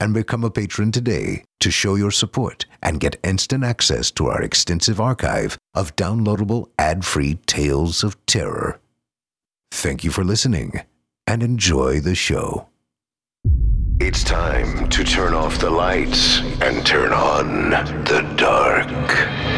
and become a patron today to show your support and get instant access to our extensive archive of downloadable ad-free tales of terror. Thank you for listening and enjoy the show. It's time to turn off the lights and turn on the dark.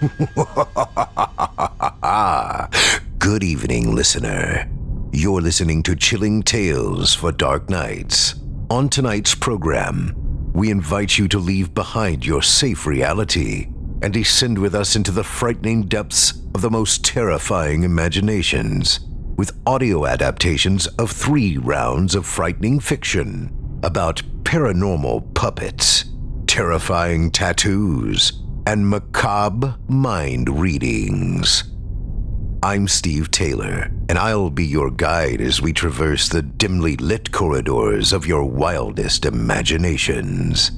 Good evening, listener. You're listening to Chilling Tales for Dark Nights. On tonight's program, we invite you to leave behind your safe reality and descend with us into the frightening depths of the most terrifying imaginations with audio adaptations of three rounds of frightening fiction about paranormal puppets, terrifying tattoos, and macabre mind readings. I'm Steve Taylor, and I'll be your guide as we traverse the dimly lit corridors of your wildest imaginations.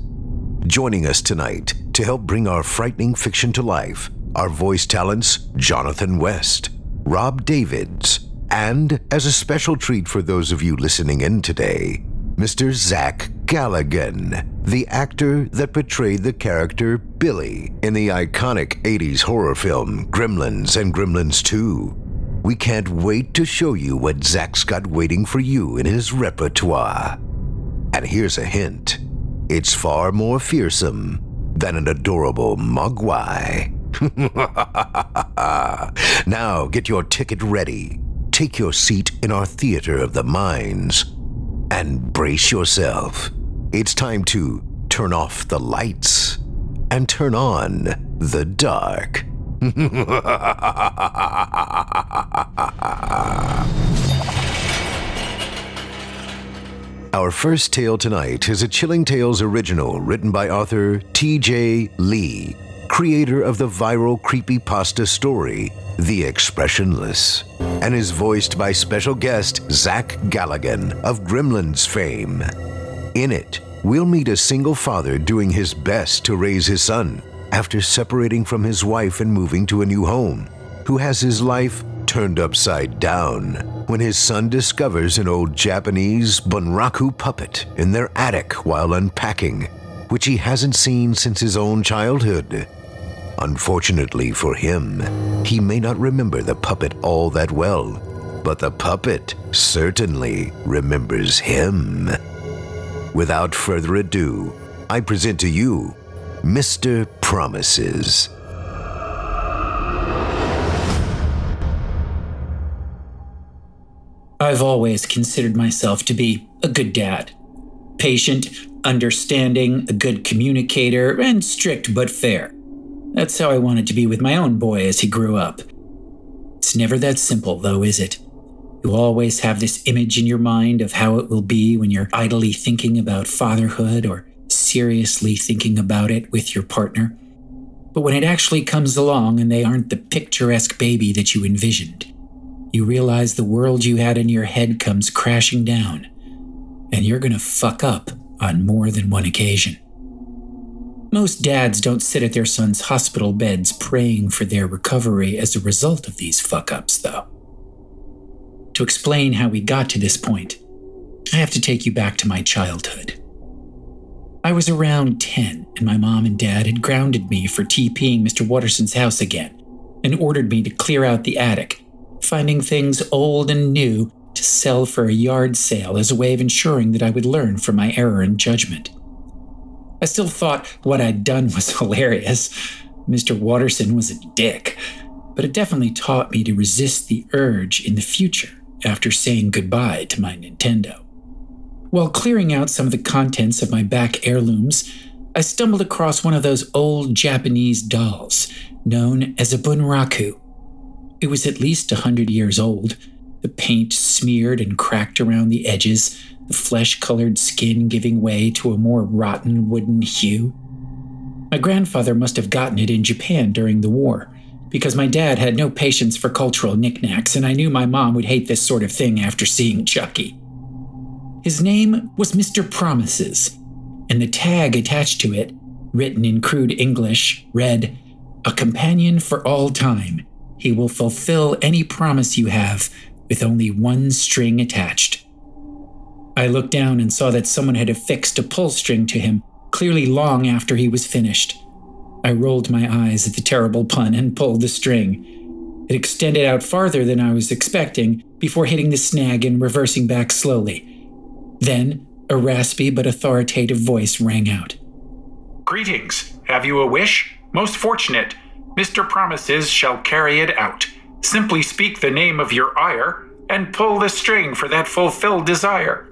Joining us tonight to help bring our frightening fiction to life are voice talents Jonathan West, Rob Davids, and as a special treat for those of you listening in today, Mr. Zach Galligan, the actor that portrayed the character Billy in the iconic 80s horror film Gremlins and Gremlins 2. We can't wait to show you what Zach's got waiting for you in his repertoire. And here's a hint it's far more fearsome than an adorable mogwai. now get your ticket ready. Take your seat in our theater of the minds and brace yourself. It's time to turn off the lights and turn on the dark. Our first tale tonight is a Chilling Tales original written by author T.J. Lee, creator of the viral creepypasta story, The Expressionless, and is voiced by special guest Zach Galligan of Gremlins fame. In it, we'll meet a single father doing his best to raise his son after separating from his wife and moving to a new home, who has his life turned upside down when his son discovers an old Japanese bunraku puppet in their attic while unpacking, which he hasn't seen since his own childhood. Unfortunately for him, he may not remember the puppet all that well, but the puppet certainly remembers him. Without further ado, I present to you Mr. Promises. I've always considered myself to be a good dad. Patient, understanding, a good communicator, and strict but fair. That's how I wanted to be with my own boy as he grew up. It's never that simple, though, is it? You always have this image in your mind of how it will be when you're idly thinking about fatherhood or seriously thinking about it with your partner. But when it actually comes along and they aren't the picturesque baby that you envisioned, you realize the world you had in your head comes crashing down, and you're gonna fuck up on more than one occasion. Most dads don't sit at their sons' hospital beds praying for their recovery as a result of these fuck ups, though. To explain how we got to this point, I have to take you back to my childhood. I was around 10, and my mom and dad had grounded me for TPing Mr. Watterson's house again and ordered me to clear out the attic, finding things old and new to sell for a yard sale as a way of ensuring that I would learn from my error in judgment. I still thought what I'd done was hilarious. Mr. Watterson was a dick, but it definitely taught me to resist the urge in the future after saying goodbye to my Nintendo. While clearing out some of the contents of my back heirlooms, I stumbled across one of those old Japanese dolls known as a bunraku. It was at least a hundred years old, the paint smeared and cracked around the edges, the flesh colored skin giving way to a more rotten wooden hue. My grandfather must have gotten it in Japan during the war, because my dad had no patience for cultural knickknacks, and I knew my mom would hate this sort of thing after seeing Chucky. His name was Mr. Promises, and the tag attached to it, written in crude English, read, A companion for all time. He will fulfill any promise you have with only one string attached. I looked down and saw that someone had affixed a pull string to him, clearly long after he was finished. I rolled my eyes at the terrible pun and pulled the string. It extended out farther than I was expecting before hitting the snag and reversing back slowly. Then, a raspy but authoritative voice rang out Greetings. Have you a wish? Most fortunate. Mr. Promises shall carry it out. Simply speak the name of your ire and pull the string for that fulfilled desire.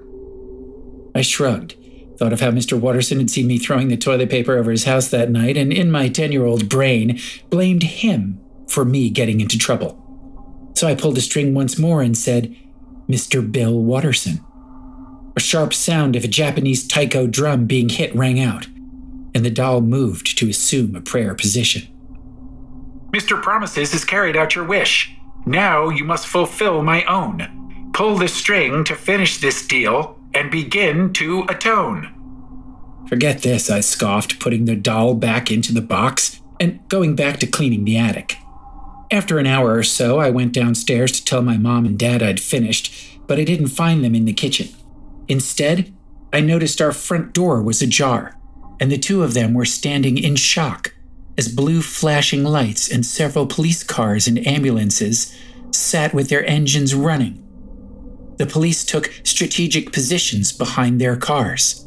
I shrugged, thought of how Mr. Watterson had seen me throwing the toilet paper over his house that night, and in my 10 year old brain, blamed him for me getting into trouble. So I pulled the string once more and said, Mr. Bill Watterson. A sharp sound of a Japanese taiko drum being hit rang out, and the doll moved to assume a prayer position. Mr. Promises has carried out your wish. Now you must fulfill my own. Pull the string to finish this deal and begin to atone. Forget this, I scoffed, putting the doll back into the box and going back to cleaning the attic. After an hour or so, I went downstairs to tell my mom and dad I'd finished, but I didn't find them in the kitchen. Instead, I noticed our front door was ajar, and the two of them were standing in shock as blue flashing lights and several police cars and ambulances sat with their engines running. The police took strategic positions behind their cars,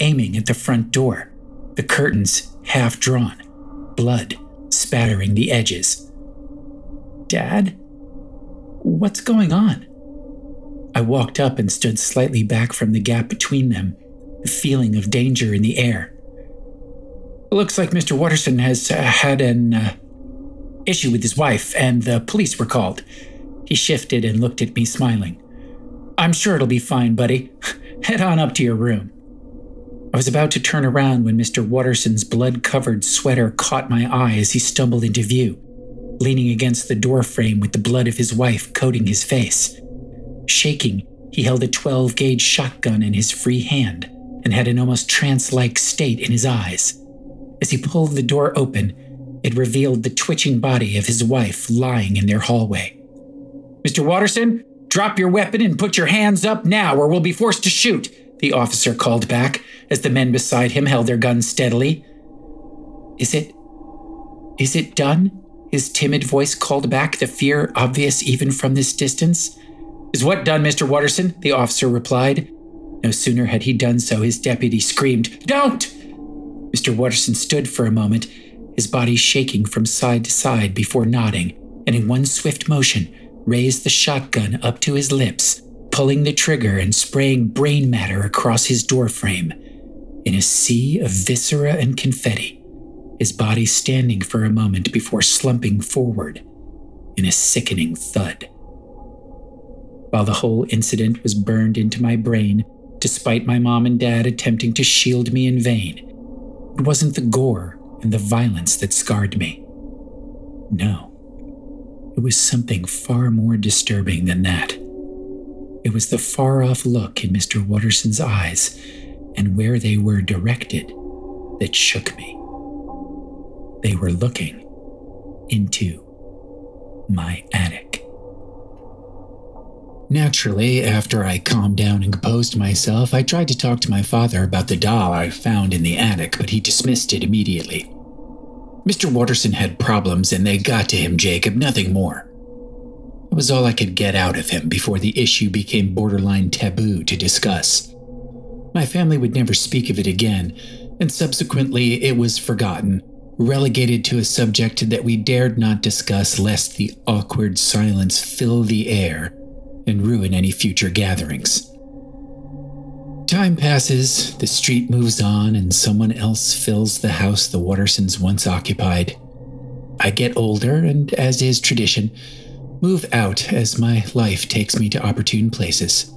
aiming at the front door, the curtains half drawn, blood spattering the edges. Dad? What's going on? I walked up and stood slightly back from the gap between them, a feeling of danger in the air. Looks like Mr. Watterson has uh, had an uh, issue with his wife, and the police were called. He shifted and looked at me, smiling. I'm sure it'll be fine, buddy. Head on up to your room. I was about to turn around when Mr. Watterson's blood covered sweater caught my eye as he stumbled into view, leaning against the doorframe with the blood of his wife coating his face. Shaking, he held a 12 gauge shotgun in his free hand and had an almost trance like state in his eyes. As he pulled the door open, it revealed the twitching body of his wife lying in their hallway. Mr. Watterson, drop your weapon and put your hands up now, or we'll be forced to shoot, the officer called back as the men beside him held their guns steadily. Is it. Is it done? His timid voice called back, the fear obvious even from this distance. Is what done, Mr. Watterson? The officer replied. No sooner had he done so, his deputy screamed, Don't! Mr. Watterson stood for a moment, his body shaking from side to side before nodding, and in one swift motion, raised the shotgun up to his lips, pulling the trigger and spraying brain matter across his doorframe. In a sea of viscera and confetti, his body standing for a moment before slumping forward in a sickening thud. while the whole incident was burned into my brain, despite my mom and dad attempting to shield me in vain. It wasn't the gore and the violence that scarred me. No, it was something far more disturbing than that. It was the far off look in Mr. Watterson's eyes and where they were directed that shook me. They were looking into my attic. Naturally, after I calmed down and composed myself, I tried to talk to my father about the doll I found in the attic, but he dismissed it immediately. Mr. Watterson had problems and they got to him, Jacob, nothing more. It was all I could get out of him before the issue became borderline taboo to discuss. My family would never speak of it again, and subsequently it was forgotten, relegated to a subject that we dared not discuss lest the awkward silence fill the air and ruin any future gatherings. Time passes, the street moves on, and someone else fills the house the Wattersons once occupied. I get older, and as is tradition, move out as my life takes me to opportune places.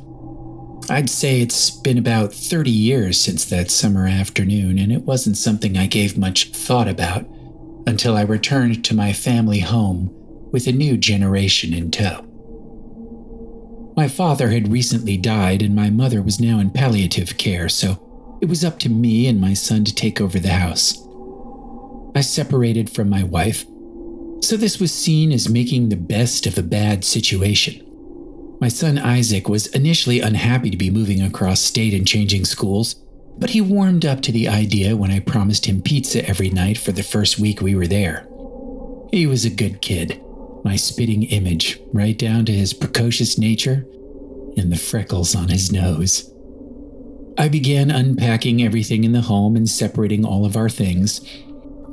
I'd say it's been about 30 years since that summer afternoon, and it wasn't something I gave much thought about until I returned to my family home with a new generation in tow. My father had recently died, and my mother was now in palliative care, so it was up to me and my son to take over the house. I separated from my wife, so this was seen as making the best of a bad situation. My son Isaac was initially unhappy to be moving across state and changing schools, but he warmed up to the idea when I promised him pizza every night for the first week we were there. He was a good kid, my spitting image, right down to his precocious nature and the freckles on his nose. I began unpacking everything in the home and separating all of our things.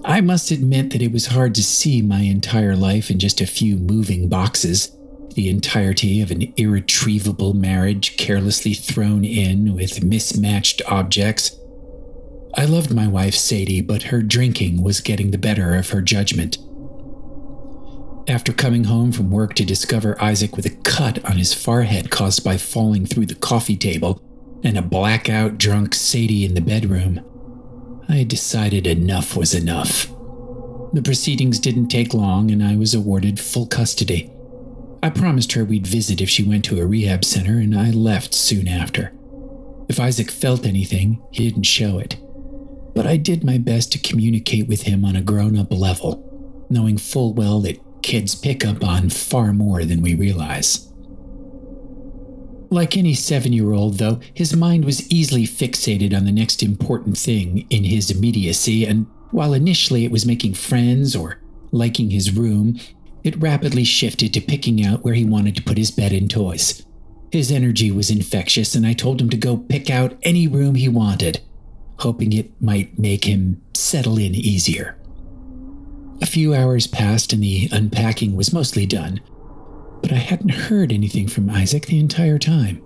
I must admit that it was hard to see my entire life in just a few moving boxes, the entirety of an irretrievable marriage carelessly thrown in with mismatched objects. I loved my wife, Sadie, but her drinking was getting the better of her judgment. After coming home from work to discover Isaac with a cut on his forehead caused by falling through the coffee table and a blackout drunk Sadie in the bedroom, I decided enough was enough. The proceedings didn't take long and I was awarded full custody. I promised her we'd visit if she went to a rehab center and I left soon after. If Isaac felt anything, he didn't show it. But I did my best to communicate with him on a grown up level, knowing full well that kids pick up on far more than we realize. Like any seven year old, though, his mind was easily fixated on the next important thing in his immediacy, and while initially it was making friends or liking his room, it rapidly shifted to picking out where he wanted to put his bed and toys. His energy was infectious, and I told him to go pick out any room he wanted, hoping it might make him settle in easier. A few hours passed and the unpacking was mostly done, but I hadn't heard anything from Isaac the entire time.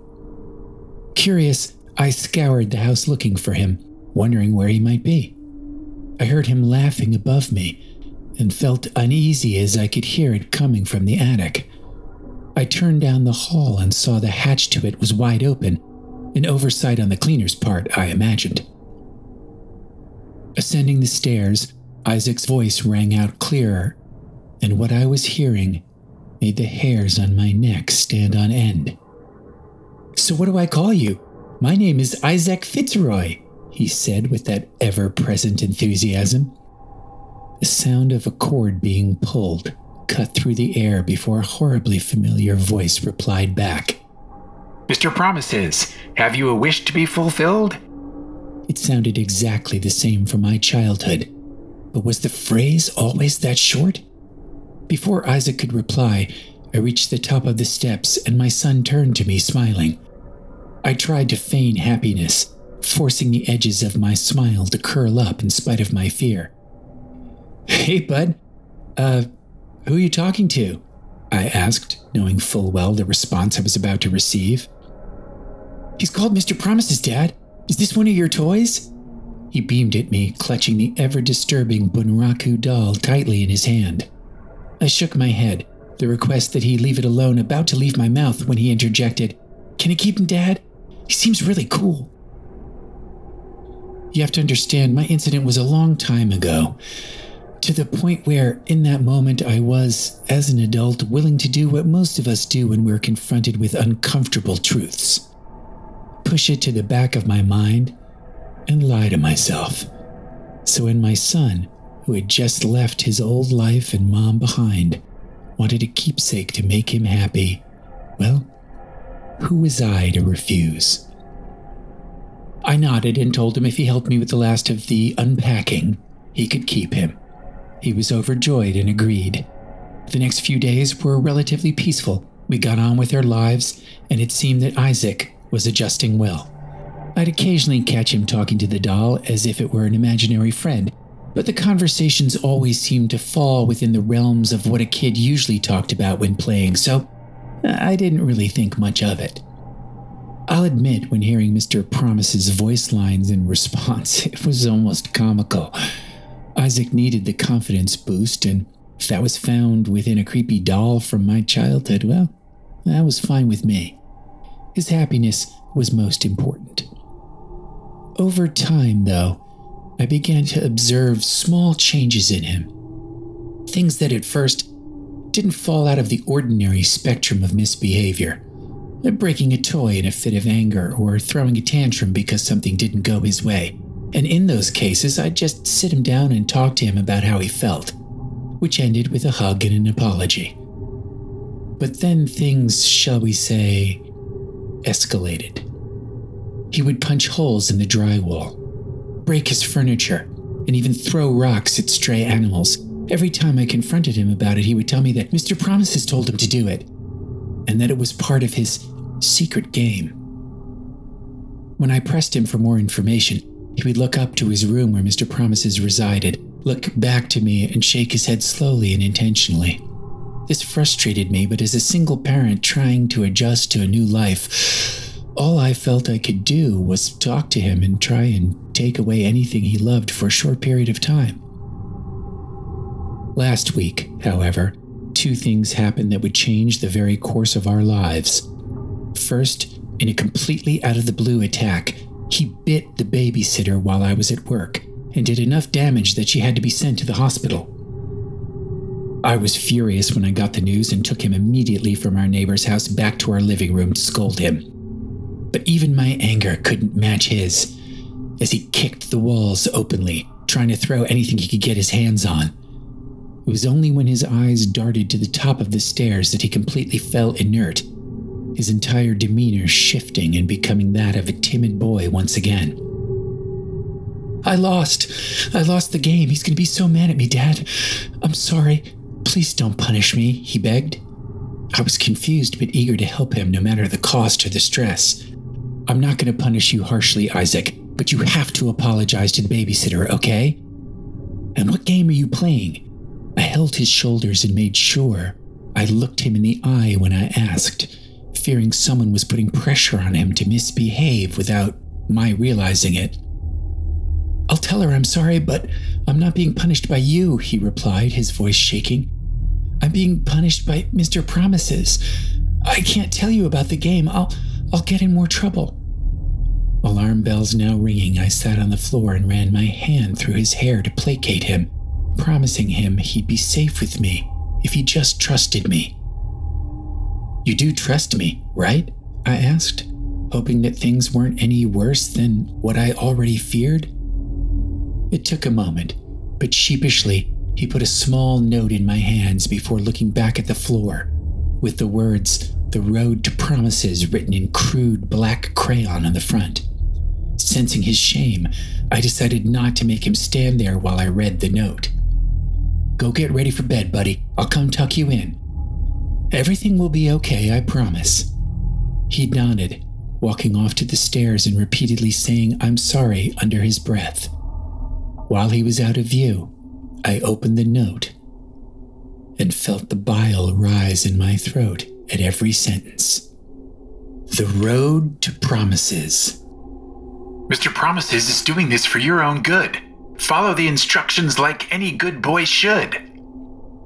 Curious, I scoured the house looking for him, wondering where he might be. I heard him laughing above me and felt uneasy as I could hear it coming from the attic. I turned down the hall and saw the hatch to it was wide open, an oversight on the cleaner's part, I imagined. Ascending the stairs, Isaac's voice rang out clearer, and what I was hearing made the hairs on my neck stand on end. So, what do I call you? My name is Isaac Fitzroy, he said with that ever present enthusiasm. The sound of a cord being pulled cut through the air before a horribly familiar voice replied back. Mr. Promises, have you a wish to be fulfilled? It sounded exactly the same from my childhood but was the phrase always that short? Before Isaac could reply, I reached the top of the steps and my son turned to me smiling. I tried to feign happiness, forcing the edges of my smile to curl up in spite of my fear. Hey, bud. Uh, who are you talking to? I asked, knowing full well the response I was about to receive. He's called Mr. Promises, Dad. Is this one of your toys? He beamed at me, clutching the ever disturbing Bunraku doll tightly in his hand. I shook my head, the request that he leave it alone about to leave my mouth when he interjected, Can I keep him, Dad? He seems really cool. You have to understand, my incident was a long time ago, to the point where, in that moment, I was, as an adult, willing to do what most of us do when we're confronted with uncomfortable truths push it to the back of my mind and lie to myself. So when my son, who had just left his old life and mom behind, wanted a keepsake to make him happy, well, who was I to refuse? I nodded and told him if he helped me with the last of the unpacking, he could keep him. He was overjoyed and agreed. The next few days were relatively peaceful. We got on with our lives, and it seemed that Isaac was adjusting well. I'd occasionally catch him talking to the doll as if it were an imaginary friend, but the conversations always seemed to fall within the realms of what a kid usually talked about when playing, so I didn't really think much of it. I'll admit, when hearing Mr. Promise's voice lines in response, it was almost comical. Isaac needed the confidence boost, and if that was found within a creepy doll from my childhood, well, that was fine with me. His happiness was most important. Over time, though, I began to observe small changes in him. Things that at first didn't fall out of the ordinary spectrum of misbehavior like breaking a toy in a fit of anger or throwing a tantrum because something didn't go his way. And in those cases, I'd just sit him down and talk to him about how he felt, which ended with a hug and an apology. But then things, shall we say, escalated. He would punch holes in the drywall, break his furniture, and even throw rocks at stray animals. Every time I confronted him about it, he would tell me that Mr. Promises told him to do it, and that it was part of his secret game. When I pressed him for more information, he would look up to his room where Mr. Promises resided, look back to me, and shake his head slowly and intentionally. This frustrated me, but as a single parent trying to adjust to a new life, all I felt I could do was talk to him and try and take away anything he loved for a short period of time. Last week, however, two things happened that would change the very course of our lives. First, in a completely out of the blue attack, he bit the babysitter while I was at work and did enough damage that she had to be sent to the hospital. I was furious when I got the news and took him immediately from our neighbor's house back to our living room to scold him. But even my anger couldn't match his, as he kicked the walls openly, trying to throw anything he could get his hands on. It was only when his eyes darted to the top of the stairs that he completely fell inert his entire demeanor shifting and becoming that of a timid boy once again. I lost. I lost the game. He's going to be so mad at me, Dad. I'm sorry. Please don't punish me, he begged. I was confused but eager to help him no matter the cost or the stress. I'm not going to punish you harshly, Isaac, but you have to apologize to the babysitter, okay? And what game are you playing? I held his shoulders and made sure I looked him in the eye when I asked fearing someone was putting pressure on him to misbehave without my realizing it. I'll tell her I'm sorry, but I'm not being punished by you, he replied, his voice shaking. I'm being punished by Mr. Promises. I can't tell you about the game. I'll I'll get in more trouble. Alarm bells now ringing, I sat on the floor and ran my hand through his hair to placate him, promising him he'd be safe with me if he just trusted me. You do trust me, right? I asked, hoping that things weren't any worse than what I already feared. It took a moment, but sheepishly, he put a small note in my hands before looking back at the floor, with the words, The Road to Promises, written in crude black crayon on the front. Sensing his shame, I decided not to make him stand there while I read the note. Go get ready for bed, buddy. I'll come tuck you in. Everything will be okay, I promise. He nodded, walking off to the stairs and repeatedly saying, I'm sorry, under his breath. While he was out of view, I opened the note and felt the bile rise in my throat at every sentence. The road to promises. Mr. Promises is doing this for your own good. Follow the instructions like any good boy should.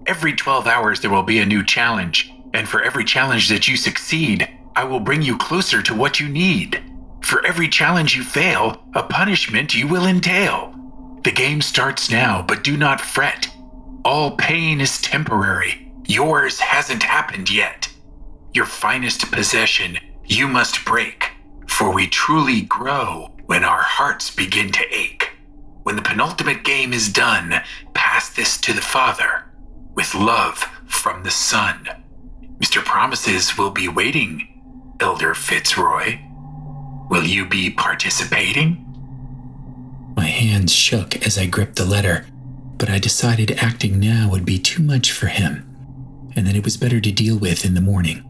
Every 12 hours, there will be a new challenge. And for every challenge that you succeed, I will bring you closer to what you need. For every challenge you fail, a punishment you will entail. The game starts now, but do not fret. All pain is temporary. Yours hasn't happened yet. Your finest possession you must break, for we truly grow when our hearts begin to ache. When the penultimate game is done, pass this to the Father with love from the Son. Mr. Promises will be waiting, Elder Fitzroy. Will you be participating? My hands shook as I gripped the letter, but I decided acting now would be too much for him, and that it was better to deal with in the morning.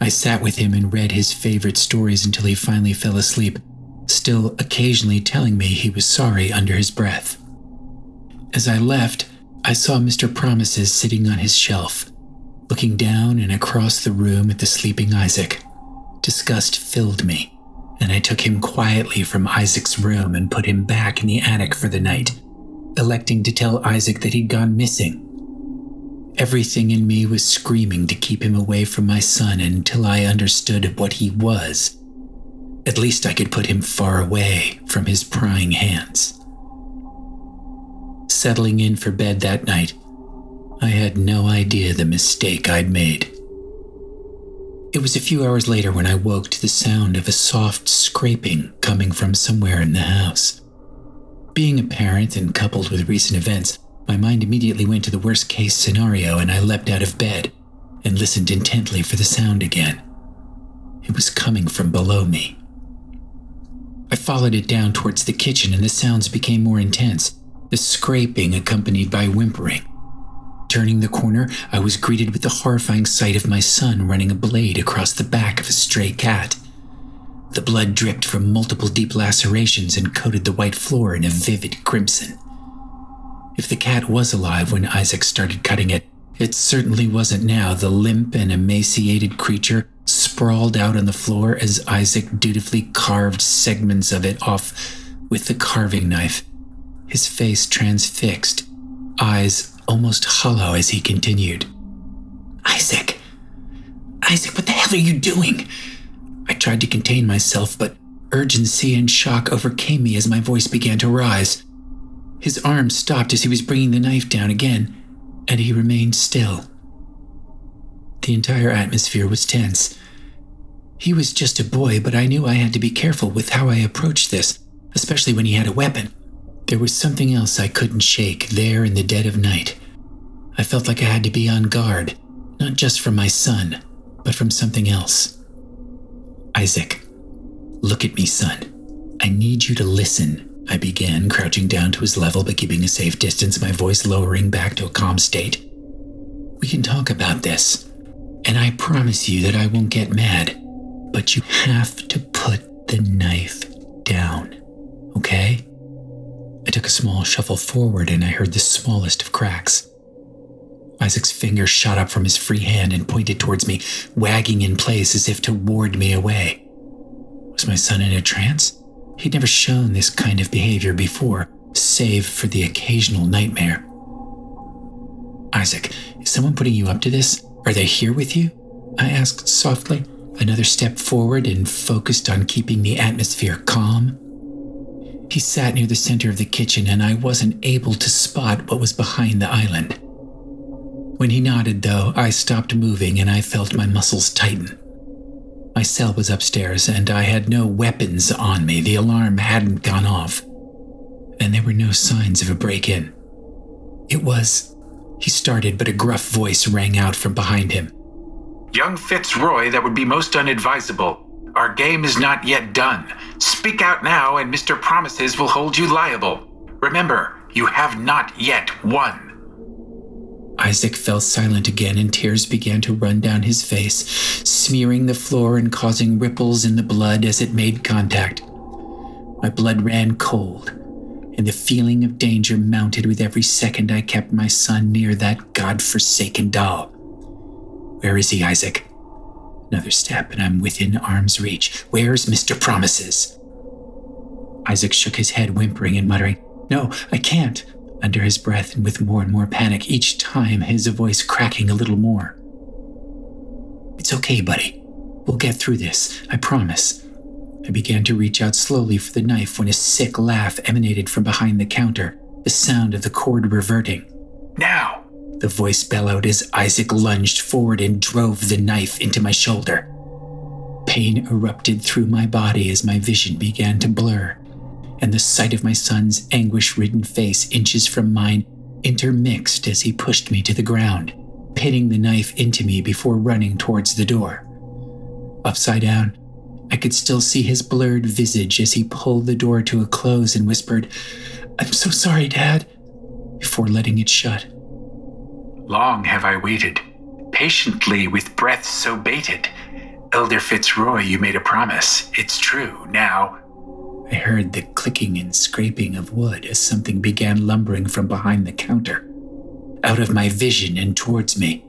I sat with him and read his favorite stories until he finally fell asleep, still occasionally telling me he was sorry under his breath. As I left, I saw Mr. Promises sitting on his shelf, looking down and across the room at the sleeping Isaac. Disgust filled me, and I took him quietly from Isaac's room and put him back in the attic for the night, electing to tell Isaac that he'd gone missing. Everything in me was screaming to keep him away from my son until I understood what he was. At least I could put him far away from his prying hands. Settling in for bed that night, I had no idea the mistake I'd made. It was a few hours later when I woke to the sound of a soft scraping coming from somewhere in the house. Being a parent and coupled with recent events, my mind immediately went to the worst case scenario and I leapt out of bed and listened intently for the sound again. It was coming from below me. I followed it down towards the kitchen and the sounds became more intense the scraping accompanied by whimpering. Turning the corner, I was greeted with the horrifying sight of my son running a blade across the back of a stray cat. The blood dripped from multiple deep lacerations and coated the white floor in a vivid crimson. If the cat was alive when Isaac started cutting it, it certainly wasn't now the limp and emaciated creature sprawled out on the floor as Isaac dutifully carved segments of it off with the carving knife his face transfixed, eyes almost hollow as he continued. Isaac! Isaac, what the hell are you doing? I tried to contain myself, but urgency and shock overcame me as my voice began to rise. His arm stopped as he was bringing the knife down again, and he remained still. The entire atmosphere was tense. He was just a boy, but I knew I had to be careful with how I approached this, especially when he had a weapon. There was something else I couldn't shake there in the dead of night. I felt like I had to be on guard, not just from my son, but from something else. Isaac, look at me, son. I need you to listen. I began, crouching down to his level but keeping a safe distance, my voice lowering back to a calm state. We can talk about this, and I promise you that I won't get mad, but you have to put the knife down, okay? I took a small shuffle forward and I heard the smallest of cracks. Isaac's finger shot up from his free hand and pointed towards me, wagging in place as if to ward me away. Was my son in a trance? He'd never shown this kind of behavior before, save for the occasional nightmare. Isaac, is someone putting you up to this? Are they here with you? I asked softly, another step forward and focused on keeping the atmosphere calm he sat near the center of the kitchen, and I wasn't able to spot what was behind the island. When he nodded, though, I stopped moving and I felt my muscles tighten. My cell was upstairs, and I had no weapons on me. The alarm hadn't gone off, and there were no signs of a break in. It was. He started, but a gruff voice rang out from behind him. Young Fitzroy, that would be most unadvisable. Our game is not yet done. Speak out now, and Mr. Promises will hold you liable. Remember, you have not yet won. Isaac fell silent again, and tears began to run down his face, smearing the floor and causing ripples in the blood as it made contact. My blood ran cold, and the feeling of danger mounted with every second I kept my son near that god-forsaken doll. Where is he, Isaac? Another step, and I'm within arm's reach. Where's Mr. Promises? Isaac shook his head, whimpering and muttering, No, I can't. Under his breath and with more and more panic, each time his voice cracking a little more. It's okay, buddy. We'll get through this, I promise. I began to reach out slowly for the knife when a sick laugh emanated from behind the counter, the sound of the cord reverting. Now! The voice bellowed as Isaac lunged forward and drove the knife into my shoulder. Pain erupted through my body as my vision began to blur, and the sight of my son's anguish ridden face inches from mine intermixed as he pushed me to the ground, pinning the knife into me before running towards the door. Upside down, I could still see his blurred visage as he pulled the door to a close and whispered, I'm so sorry, Dad, before letting it shut. Long have I waited, patiently with breath so bated. Elder Fitzroy, you made a promise. It's true. Now. I heard the clicking and scraping of wood as something began lumbering from behind the counter, out of my vision and towards me.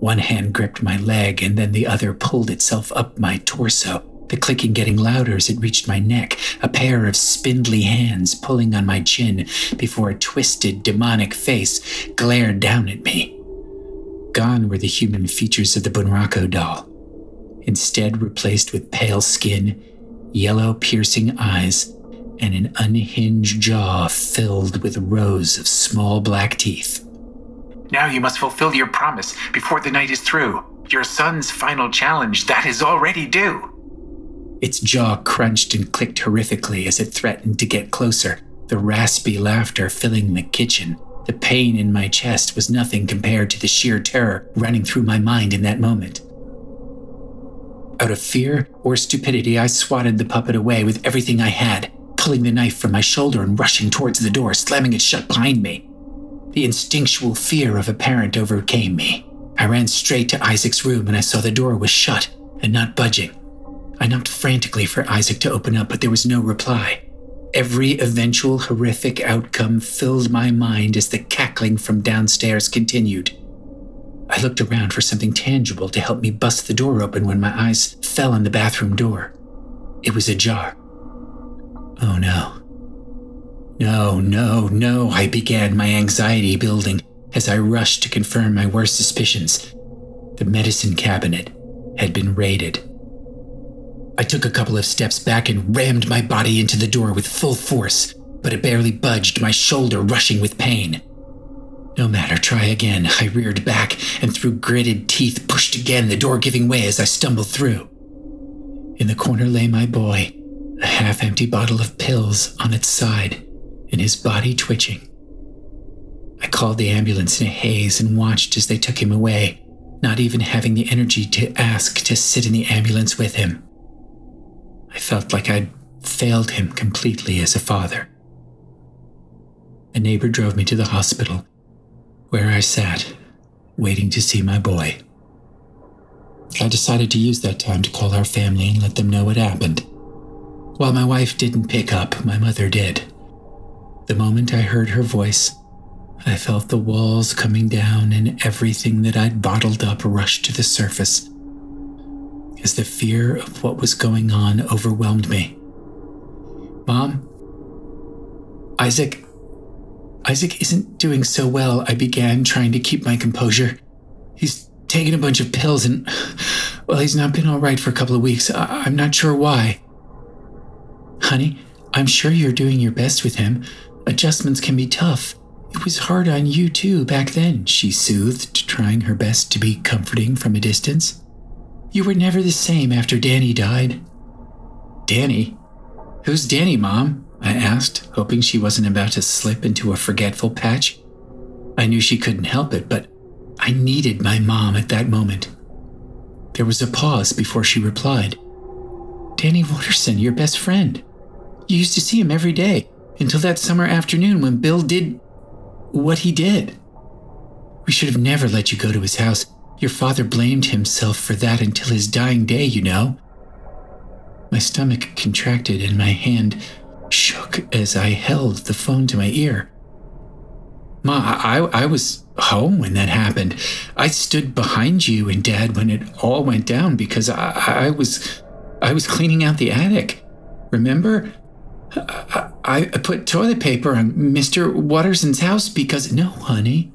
One hand gripped my leg, and then the other pulled itself up my torso, the clicking getting louder as it reached my neck, a pair of spindly hands pulling on my chin before a twisted, demonic face glared down at me. Gone were the human features of the Bunraku doll, instead replaced with pale skin, yellow piercing eyes, and an unhinged jaw filled with rows of small black teeth. Now you must fulfill your promise before the night is through. Your son's final challenge, that is already due. Its jaw crunched and clicked horrifically as it threatened to get closer, the raspy laughter filling the kitchen. The pain in my chest was nothing compared to the sheer terror running through my mind in that moment. Out of fear or stupidity, I swatted the puppet away with everything I had, pulling the knife from my shoulder and rushing towards the door, slamming it shut behind me. The instinctual fear of a parent overcame me. I ran straight to Isaac's room and I saw the door was shut and not budging. I knocked frantically for Isaac to open up, but there was no reply. Every eventual horrific outcome filled my mind as the cackling from downstairs continued. I looked around for something tangible to help me bust the door open when my eyes fell on the bathroom door. It was ajar. Oh no. No, no, no, I began, my anxiety building as I rushed to confirm my worst suspicions. The medicine cabinet had been raided. I took a couple of steps back and rammed my body into the door with full force, but it barely budged, my shoulder rushing with pain. No matter, try again. I reared back and through gritted teeth pushed again, the door giving way as I stumbled through. In the corner lay my boy, a half empty bottle of pills on its side, and his body twitching. I called the ambulance in a haze and watched as they took him away, not even having the energy to ask to sit in the ambulance with him. I felt like I'd failed him completely as a father. A neighbor drove me to the hospital, where I sat, waiting to see my boy. I decided to use that time to call our family and let them know what happened. While my wife didn't pick up, my mother did. The moment I heard her voice, I felt the walls coming down and everything that I'd bottled up rush to the surface as the fear of what was going on overwhelmed me. Mom? Isaac? Isaac isn't doing so well, I began, trying to keep my composure. He's taken a bunch of pills and, well, he's not been all right for a couple of weeks. I- I'm not sure why. Honey, I'm sure you're doing your best with him. Adjustments can be tough. It was hard on you too back then, she soothed, trying her best to be comforting from a distance. You were never the same after Danny died. Danny? Who's Danny, Mom? I asked, hoping she wasn't about to slip into a forgetful patch. I knew she couldn't help it, but I needed my mom at that moment. There was a pause before she replied. Danny Watterson, your best friend. You used to see him every day until that summer afternoon when Bill did what he did. We should have never let you go to his house. Your father blamed himself for that until his dying day, you know. My stomach contracted and my hand shook as I held the phone to my ear. Ma, I, I was home when that happened. I stood behind you and Dad when it all went down because I, I was I was cleaning out the attic. Remember? I, I put toilet paper on Mr. Watterson's house because. No, honey.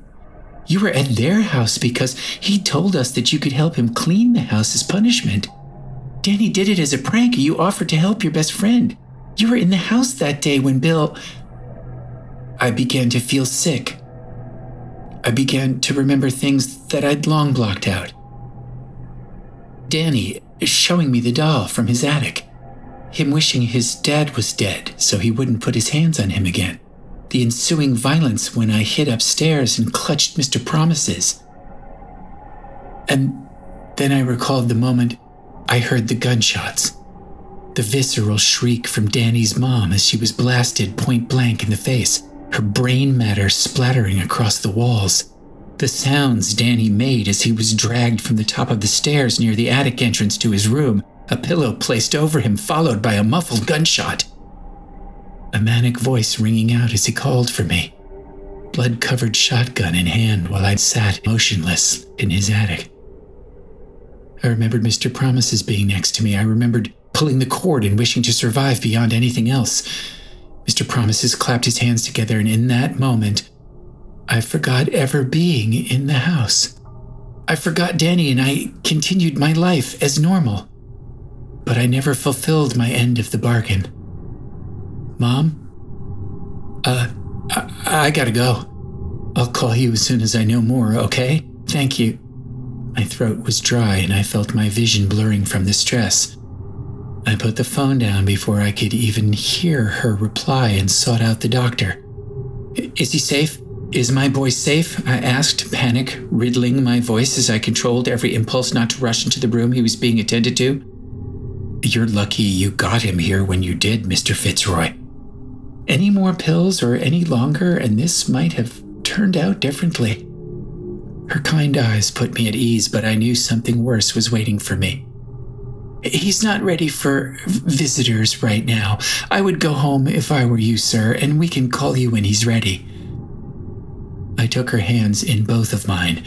You were at their house because he told us that you could help him clean the house as punishment. Danny did it as a prank. You offered to help your best friend. You were in the house that day when Bill. I began to feel sick. I began to remember things that I'd long blocked out. Danny showing me the doll from his attic. Him wishing his dad was dead so he wouldn't put his hands on him again. The ensuing violence when I hid upstairs and clutched Mr. Promises. And then I recalled the moment I heard the gunshots. The visceral shriek from Danny's mom as she was blasted point blank in the face, her brain matter splattering across the walls. The sounds Danny made as he was dragged from the top of the stairs near the attic entrance to his room, a pillow placed over him, followed by a muffled gunshot. A manic voice ringing out as he called for me, blood covered shotgun in hand while I'd sat motionless in his attic. I remembered Mr. Promises being next to me. I remembered pulling the cord and wishing to survive beyond anything else. Mr. Promises clapped his hands together, and in that moment, I forgot ever being in the house. I forgot Danny and I continued my life as normal. But I never fulfilled my end of the bargain. Mom? Uh, I, I gotta go. I'll call you as soon as I know more, okay? Thank you. My throat was dry and I felt my vision blurring from the stress. I put the phone down before I could even hear her reply and sought out the doctor. Is he safe? Is my boy safe? I asked, panic riddling my voice as I controlled every impulse not to rush into the room he was being attended to. You're lucky you got him here when you did, Mr. Fitzroy. Any more pills or any longer, and this might have turned out differently. Her kind eyes put me at ease, but I knew something worse was waiting for me. He's not ready for visitors right now. I would go home if I were you, sir, and we can call you when he's ready. I took her hands in both of mine,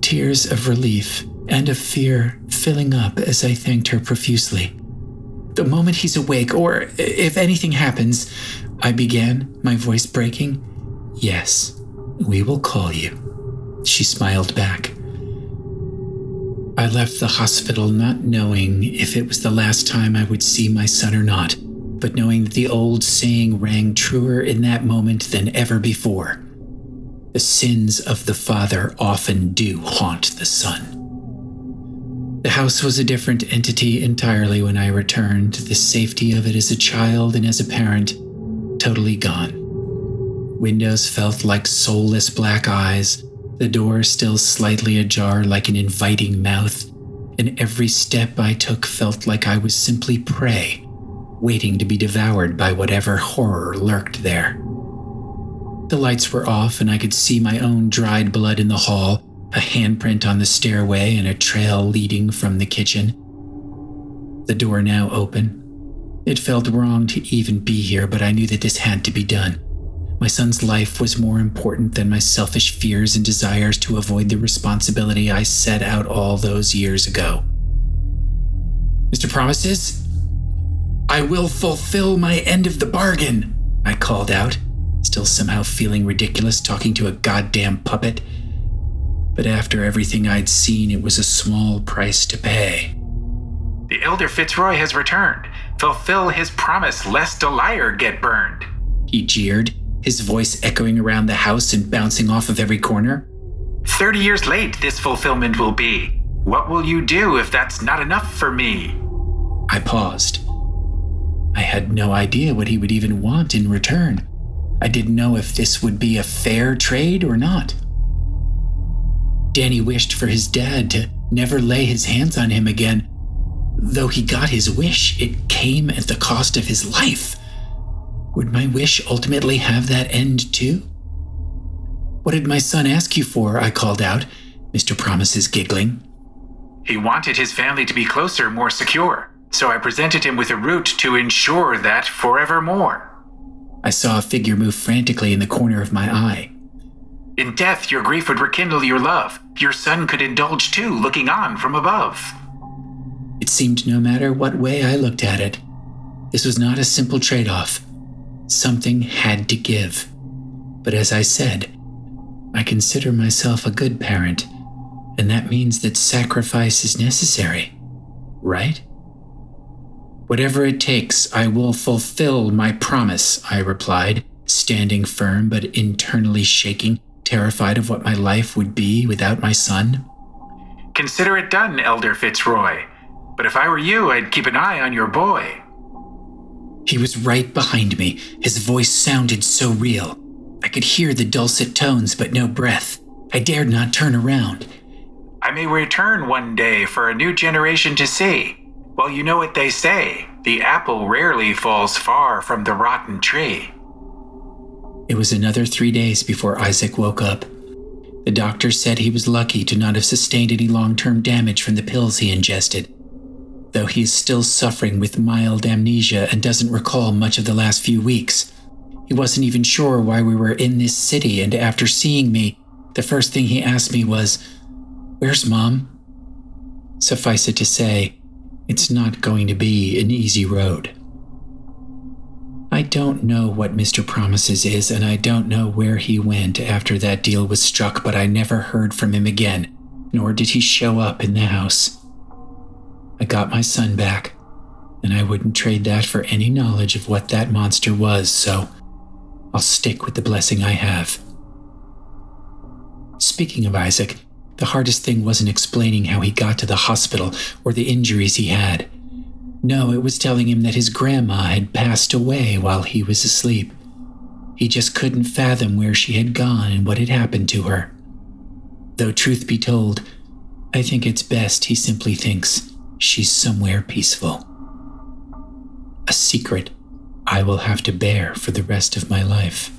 tears of relief and of fear filling up as I thanked her profusely. The moment he's awake, or if anything happens, I began, my voice breaking. Yes, we will call you. She smiled back. I left the hospital not knowing if it was the last time I would see my son or not, but knowing that the old saying rang truer in that moment than ever before. The sins of the father often do haunt the son. The house was a different entity entirely when I returned, the safety of it as a child and as a parent totally gone. Windows felt like soulless black eyes, the door still slightly ajar like an inviting mouth, and every step I took felt like I was simply prey, waiting to be devoured by whatever horror lurked there. The lights were off, and I could see my own dried blood in the hall, a handprint on the stairway, and a trail leading from the kitchen. The door now open. It felt wrong to even be here, but I knew that this had to be done. My son's life was more important than my selfish fears and desires to avoid the responsibility I set out all those years ago. Mr. Promises, I will fulfill my end of the bargain, I called out, still somehow feeling ridiculous talking to a goddamn puppet. But after everything I'd seen, it was a small price to pay. The Elder Fitzroy has returned. Fulfill his promise lest a liar get burned. He jeered, his voice echoing around the house and bouncing off of every corner. Thirty years late, this fulfillment will be. What will you do if that's not enough for me? I paused. I had no idea what he would even want in return. I didn't know if this would be a fair trade or not. Danny wished for his dad to never lay his hands on him again. Though he got his wish, it came at the cost of his life. Would my wish ultimately have that end too? What did my son ask you for? I called out, Mr. Promises giggling. He wanted his family to be closer, more secure, so I presented him with a route to ensure that forevermore. I saw a figure move frantically in the corner of my eye. In death, your grief would rekindle your love. Your son could indulge too, looking on from above. It seemed no matter what way I looked at it, this was not a simple trade off. Something had to give. But as I said, I consider myself a good parent, and that means that sacrifice is necessary, right? Whatever it takes, I will fulfill my promise, I replied, standing firm but internally shaking, terrified of what my life would be without my son. Consider it done, Elder Fitzroy. But if I were you, I'd keep an eye on your boy. He was right behind me. His voice sounded so real. I could hear the dulcet tones, but no breath. I dared not turn around. I may return one day for a new generation to see. Well, you know what they say the apple rarely falls far from the rotten tree. It was another three days before Isaac woke up. The doctor said he was lucky to not have sustained any long term damage from the pills he ingested. Though he is still suffering with mild amnesia and doesn't recall much of the last few weeks. He wasn't even sure why we were in this city, and after seeing me, the first thing he asked me was, Where's mom? Suffice it to say, it's not going to be an easy road. I don't know what Mr. Promises is, and I don't know where he went after that deal was struck, but I never heard from him again, nor did he show up in the house. I got my son back, and I wouldn't trade that for any knowledge of what that monster was, so I'll stick with the blessing I have. Speaking of Isaac, the hardest thing wasn't explaining how he got to the hospital or the injuries he had. No, it was telling him that his grandma had passed away while he was asleep. He just couldn't fathom where she had gone and what had happened to her. Though, truth be told, I think it's best he simply thinks she's somewhere peaceful. A secret I will have to bear for the rest of my life.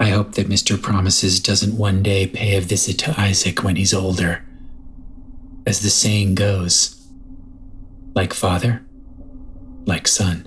I hope that Mr. Promises doesn't one day pay a visit to Isaac when he's older. As the saying goes, like father, like son.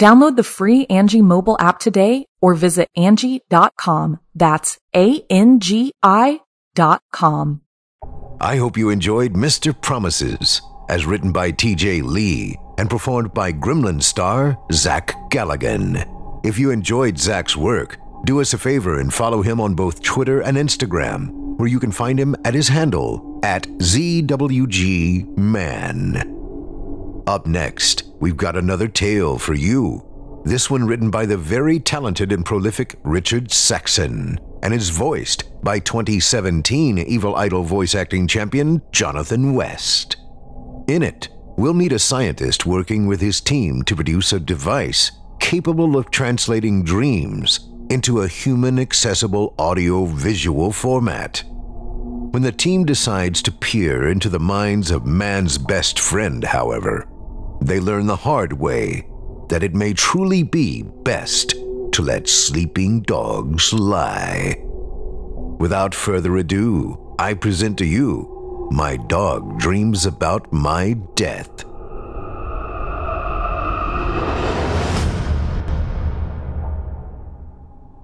Download the free Angi mobile app today or visit Angi.com. That's A-N-G-I dot com. I hope you enjoyed Mr. Promises, as written by TJ Lee and performed by Gremlin star Zach Galligan. If you enjoyed Zach's work, do us a favor and follow him on both Twitter and Instagram, where you can find him at his handle at ZWGMan. Up next, we've got another tale for you. This one written by the very talented and prolific Richard Saxon and is voiced by 2017 Evil Idol voice acting champion Jonathan West. In it, we'll meet a scientist working with his team to produce a device capable of translating dreams into a human accessible audio visual format. When the team decides to peer into the minds of man's best friend, however, they learn the hard way that it may truly be best to let sleeping dogs lie. Without further ado, I present to you My Dog Dreams About My Death.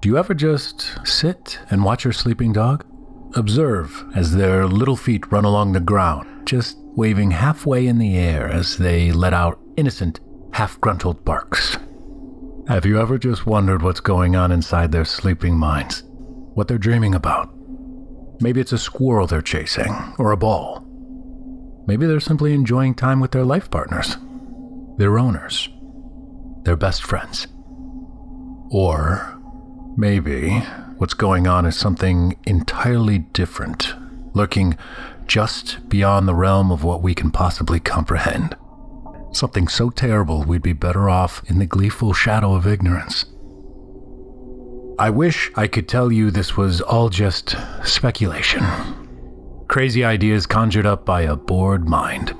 Do you ever just sit and watch your sleeping dog? Observe as their little feet run along the ground, just waving halfway in the air as they let out innocent, half gruntled barks. Have you ever just wondered what's going on inside their sleeping minds? What they're dreaming about? Maybe it's a squirrel they're chasing, or a ball. Maybe they're simply enjoying time with their life partners, their owners, their best friends. Or maybe what's going on is something entirely different, lurking just beyond the realm of what we can possibly comprehend. Something so terrible we'd be better off in the gleeful shadow of ignorance. I wish I could tell you this was all just speculation. Crazy ideas conjured up by a bored mind.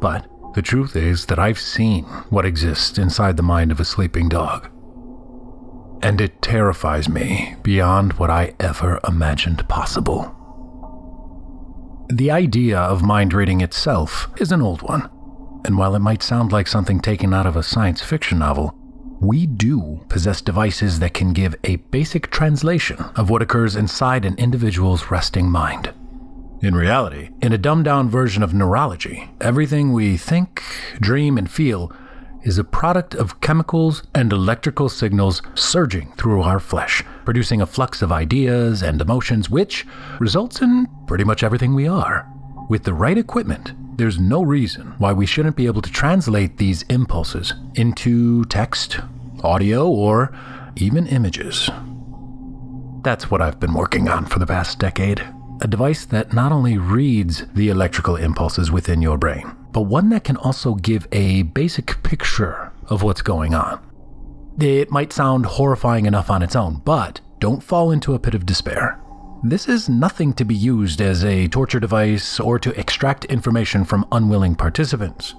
But the truth is that I've seen what exists inside the mind of a sleeping dog. And it terrifies me beyond what I ever imagined possible. The idea of mind reading itself is an old one, and while it might sound like something taken out of a science fiction novel, we do possess devices that can give a basic translation of what occurs inside an individual's resting mind. In reality, in a dumbed down version of neurology, everything we think, dream, and feel is a product of chemicals and electrical signals surging through our flesh, producing a flux of ideas and emotions, which results in pretty much everything we are. With the right equipment, there's no reason why we shouldn't be able to translate these impulses into text, audio, or even images. That's what I've been working on for the past decade. A device that not only reads the electrical impulses within your brain, but one that can also give a basic picture of what's going on. It might sound horrifying enough on its own, but don't fall into a pit of despair. This is nothing to be used as a torture device or to extract information from unwilling participants.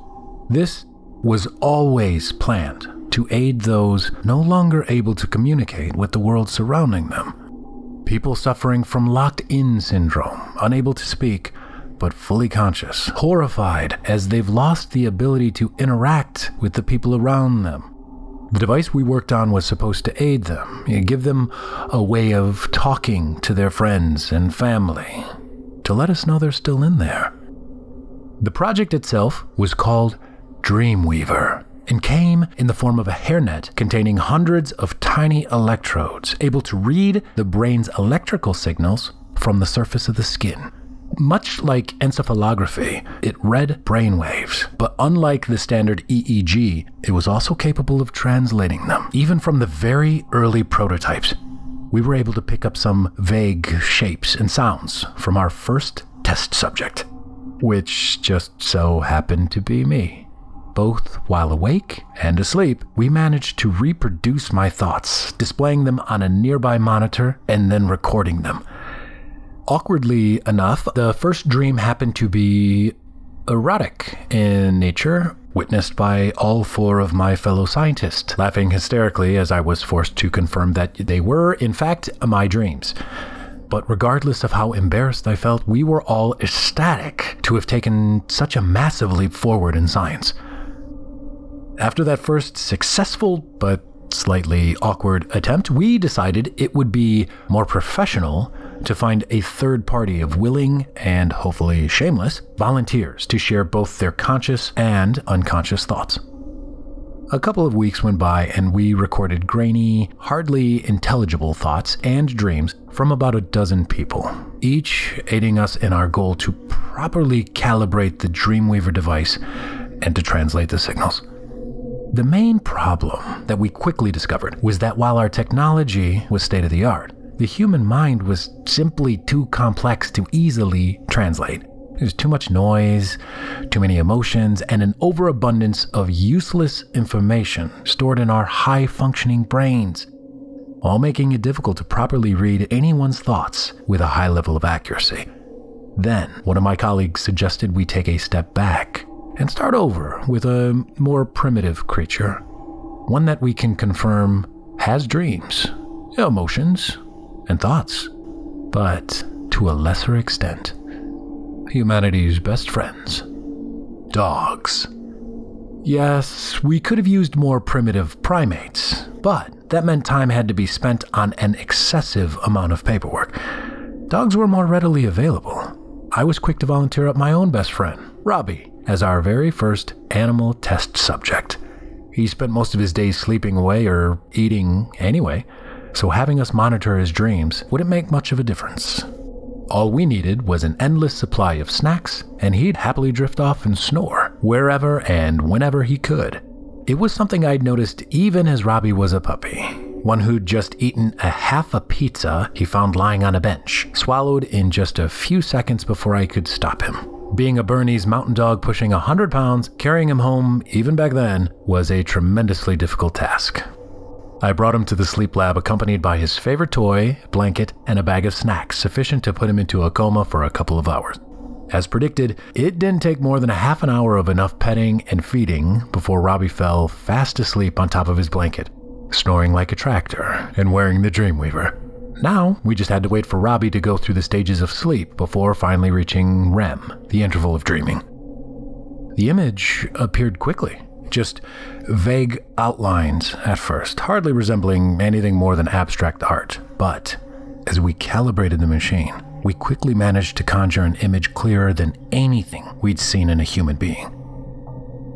This was always planned to aid those no longer able to communicate with the world surrounding them. People suffering from locked in syndrome, unable to speak, but fully conscious, horrified as they've lost the ability to interact with the people around them. The device we worked on was supposed to aid them, give them a way of talking to their friends and family, to let us know they're still in there. The project itself was called Dreamweaver and came in the form of a hairnet containing hundreds of tiny electrodes able to read the brain's electrical signals from the surface of the skin. Much like encephalography, it read brainwaves, but unlike the standard EEG, it was also capable of translating them. Even from the very early prototypes, we were able to pick up some vague shapes and sounds from our first test subject, which just so happened to be me. Both while awake and asleep, we managed to reproduce my thoughts, displaying them on a nearby monitor and then recording them. Awkwardly enough, the first dream happened to be erotic in nature, witnessed by all four of my fellow scientists, laughing hysterically as I was forced to confirm that they were, in fact, my dreams. But regardless of how embarrassed I felt, we were all ecstatic to have taken such a massive leap forward in science. After that first successful but slightly awkward attempt, we decided it would be more professional to find a third party of willing and hopefully shameless volunteers to share both their conscious and unconscious thoughts. A couple of weeks went by and we recorded grainy, hardly intelligible thoughts and dreams from about a dozen people, each aiding us in our goal to properly calibrate the Dreamweaver device and to translate the signals. The main problem that we quickly discovered was that while our technology was state of the art, the human mind was simply too complex to easily translate. There's too much noise, too many emotions, and an overabundance of useless information stored in our high functioning brains, all making it difficult to properly read anyone's thoughts with a high level of accuracy. Then, one of my colleagues suggested we take a step back and start over with a more primitive creature, one that we can confirm has dreams, emotions, and thoughts, but to a lesser extent, humanity's best friends dogs. Yes, we could have used more primitive primates, but that meant time had to be spent on an excessive amount of paperwork. Dogs were more readily available. I was quick to volunteer up my own best friend, Robbie, as our very first animal test subject. He spent most of his days sleeping away or eating anyway, so having us monitor his dreams wouldn't make much of a difference. All we needed was an endless supply of snacks, and he'd happily drift off and snore wherever and whenever he could. It was something I'd noticed even as Robbie was a puppy. one who'd just eaten a half a pizza he found lying on a bench, swallowed in just a few seconds before I could stop him. Being a Bernese mountain dog pushing 100 pounds, carrying him home, even back then, was a tremendously difficult task. I brought him to the sleep lab accompanied by his favorite toy, blanket, and a bag of snacks sufficient to put him into a coma for a couple of hours. As predicted, it didn't take more than a half an hour of enough petting and feeding before Robbie fell fast asleep on top of his blanket, snoring like a tractor and wearing the Dreamweaver. Now, we just had to wait for Robbie to go through the stages of sleep before finally reaching REM, the interval of dreaming. The image appeared quickly, just vague outlines at first, hardly resembling anything more than abstract art. But as we calibrated the machine, we quickly managed to conjure an image clearer than anything we'd seen in a human being.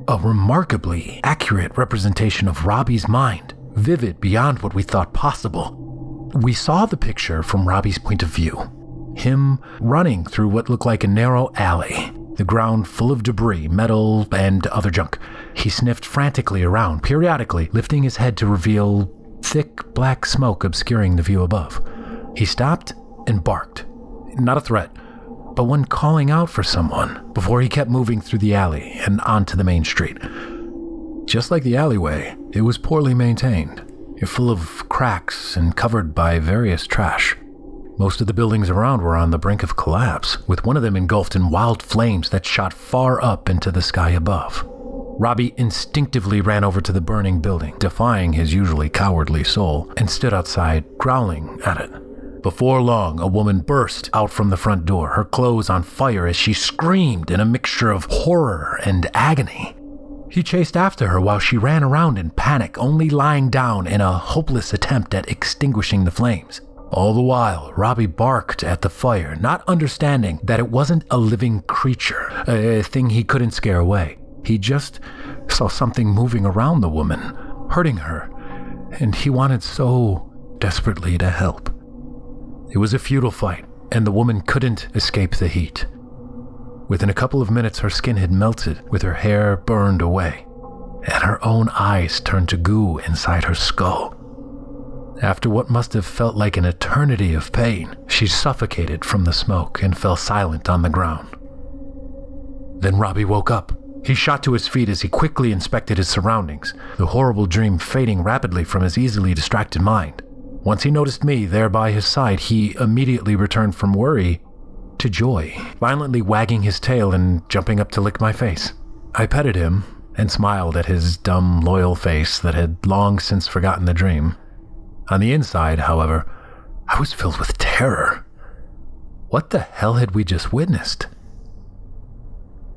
A remarkably accurate representation of Robbie's mind, vivid beyond what we thought possible. We saw the picture from Robbie's point of view him running through what looked like a narrow alley, the ground full of debris, metal, and other junk. He sniffed frantically around, periodically lifting his head to reveal thick black smoke obscuring the view above. He stopped and barked. Not a threat, but one calling out for someone before he kept moving through the alley and onto the main street. Just like the alleyway, it was poorly maintained, full of cracks and covered by various trash. Most of the buildings around were on the brink of collapse, with one of them engulfed in wild flames that shot far up into the sky above. Robbie instinctively ran over to the burning building, defying his usually cowardly soul, and stood outside, growling at it. Before long, a woman burst out from the front door, her clothes on fire as she screamed in a mixture of horror and agony. He chased after her while she ran around in panic, only lying down in a hopeless attempt at extinguishing the flames. All the while, Robbie barked at the fire, not understanding that it wasn't a living creature, a thing he couldn't scare away. He just saw something moving around the woman, hurting her, and he wanted so desperately to help. It was a futile fight, and the woman couldn't escape the heat. Within a couple of minutes, her skin had melted, with her hair burned away, and her own eyes turned to goo inside her skull. After what must have felt like an eternity of pain, she suffocated from the smoke and fell silent on the ground. Then Robbie woke up. He shot to his feet as he quickly inspected his surroundings, the horrible dream fading rapidly from his easily distracted mind. Once he noticed me there by his side, he immediately returned from worry to joy, violently wagging his tail and jumping up to lick my face. I petted him and smiled at his dumb, loyal face that had long since forgotten the dream. On the inside, however, I was filled with terror. What the hell had we just witnessed?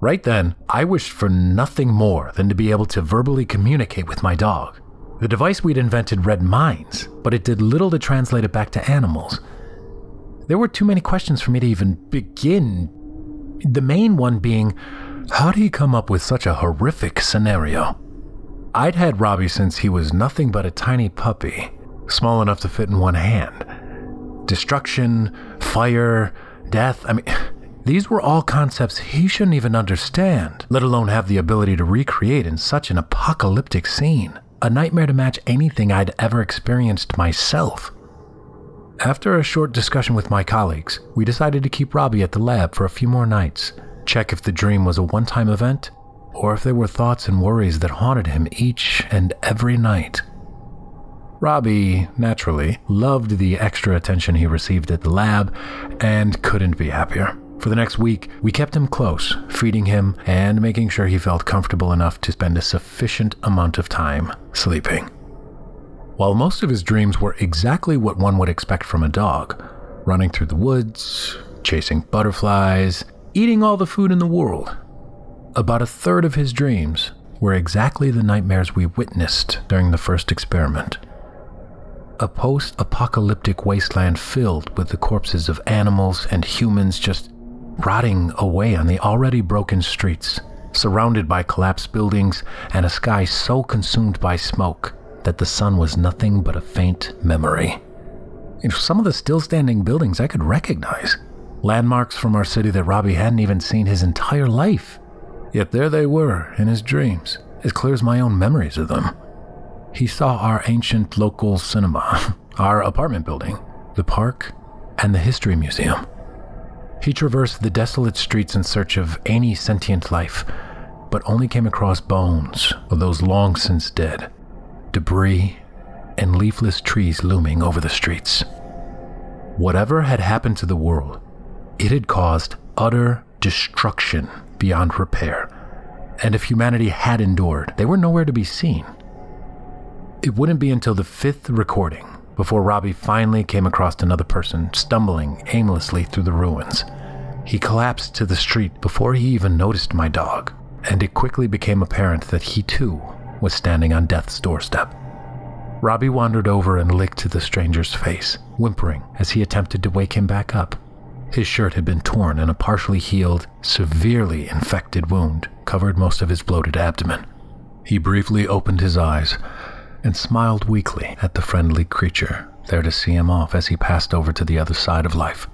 Right then, I wished for nothing more than to be able to verbally communicate with my dog. The device we'd invented read minds, but it did little to translate it back to animals. There were too many questions for me to even begin. The main one being, how do you come up with such a horrific scenario? I'd had Robbie since he was nothing but a tiny puppy, small enough to fit in one hand. Destruction, fire, death, I mean, these were all concepts he shouldn't even understand, let alone have the ability to recreate in such an apocalyptic scene. A nightmare to match anything I'd ever experienced myself. After a short discussion with my colleagues, we decided to keep Robbie at the lab for a few more nights, check if the dream was a one time event, or if there were thoughts and worries that haunted him each and every night. Robbie, naturally, loved the extra attention he received at the lab and couldn't be happier. For the next week, we kept him close, feeding him and making sure he felt comfortable enough to spend a sufficient amount of time sleeping. While most of his dreams were exactly what one would expect from a dog running through the woods, chasing butterflies, eating all the food in the world about a third of his dreams were exactly the nightmares we witnessed during the first experiment. A post apocalyptic wasteland filled with the corpses of animals and humans just rotting away on the already broken streets, surrounded by collapsed buildings and a sky so consumed by smoke that the sun was nothing but a faint memory. You know, some of the still standing buildings I could recognize, landmarks from our city that Robbie hadn't even seen his entire life. Yet there they were in his dreams, as clear as my own memories of them. He saw our ancient local cinema, our apartment building, the park, and the History Museum. He traversed the desolate streets in search of any sentient life, but only came across bones of those long since dead, debris, and leafless trees looming over the streets. Whatever had happened to the world, it had caused utter destruction beyond repair. And if humanity had endured, they were nowhere to be seen. It wouldn't be until the fifth recording before Robbie finally came across another person stumbling aimlessly through the ruins. He collapsed to the street before he even noticed my dog, and it quickly became apparent that he too was standing on death's doorstep. Robbie wandered over and licked the stranger's face, whimpering as he attempted to wake him back up. His shirt had been torn, and a partially healed, severely infected wound covered most of his bloated abdomen. He briefly opened his eyes and smiled weakly at the friendly creature, there to see him off as he passed over to the other side of life.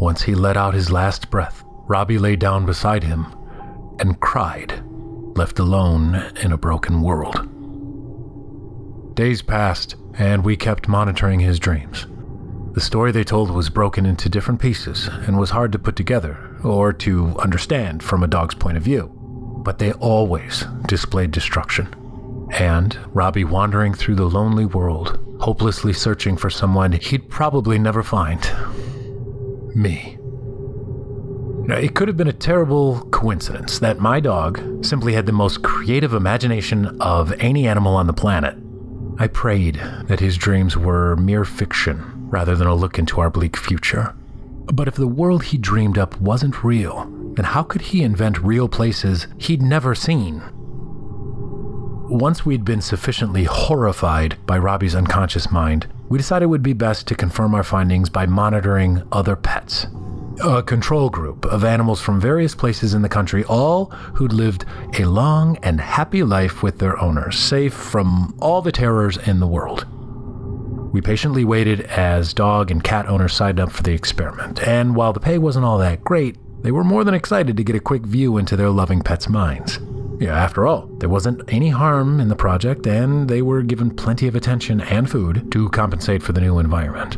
Once he let out his last breath, Robbie lay down beside him and cried, left alone in a broken world. Days passed, and we kept monitoring his dreams. The story they told was broken into different pieces and was hard to put together or to understand from a dog's point of view, but they always displayed destruction and Robbie wandering through the lonely world, hopelessly searching for someone he'd probably never find. Me. Now, it could have been a terrible coincidence that my dog simply had the most creative imagination of any animal on the planet. I prayed that his dreams were mere fiction rather than a look into our bleak future. But if the world he dreamed up wasn't real, then how could he invent real places he'd never seen? Once we'd been sufficiently horrified by Robbie's unconscious mind, we decided it would be best to confirm our findings by monitoring other pets. A control group of animals from various places in the country, all who'd lived a long and happy life with their owners, safe from all the terrors in the world. We patiently waited as dog and cat owners signed up for the experiment, and while the pay wasn't all that great, they were more than excited to get a quick view into their loving pets' minds. Yeah, after all, there wasn't any harm in the project, and they were given plenty of attention and food to compensate for the new environment.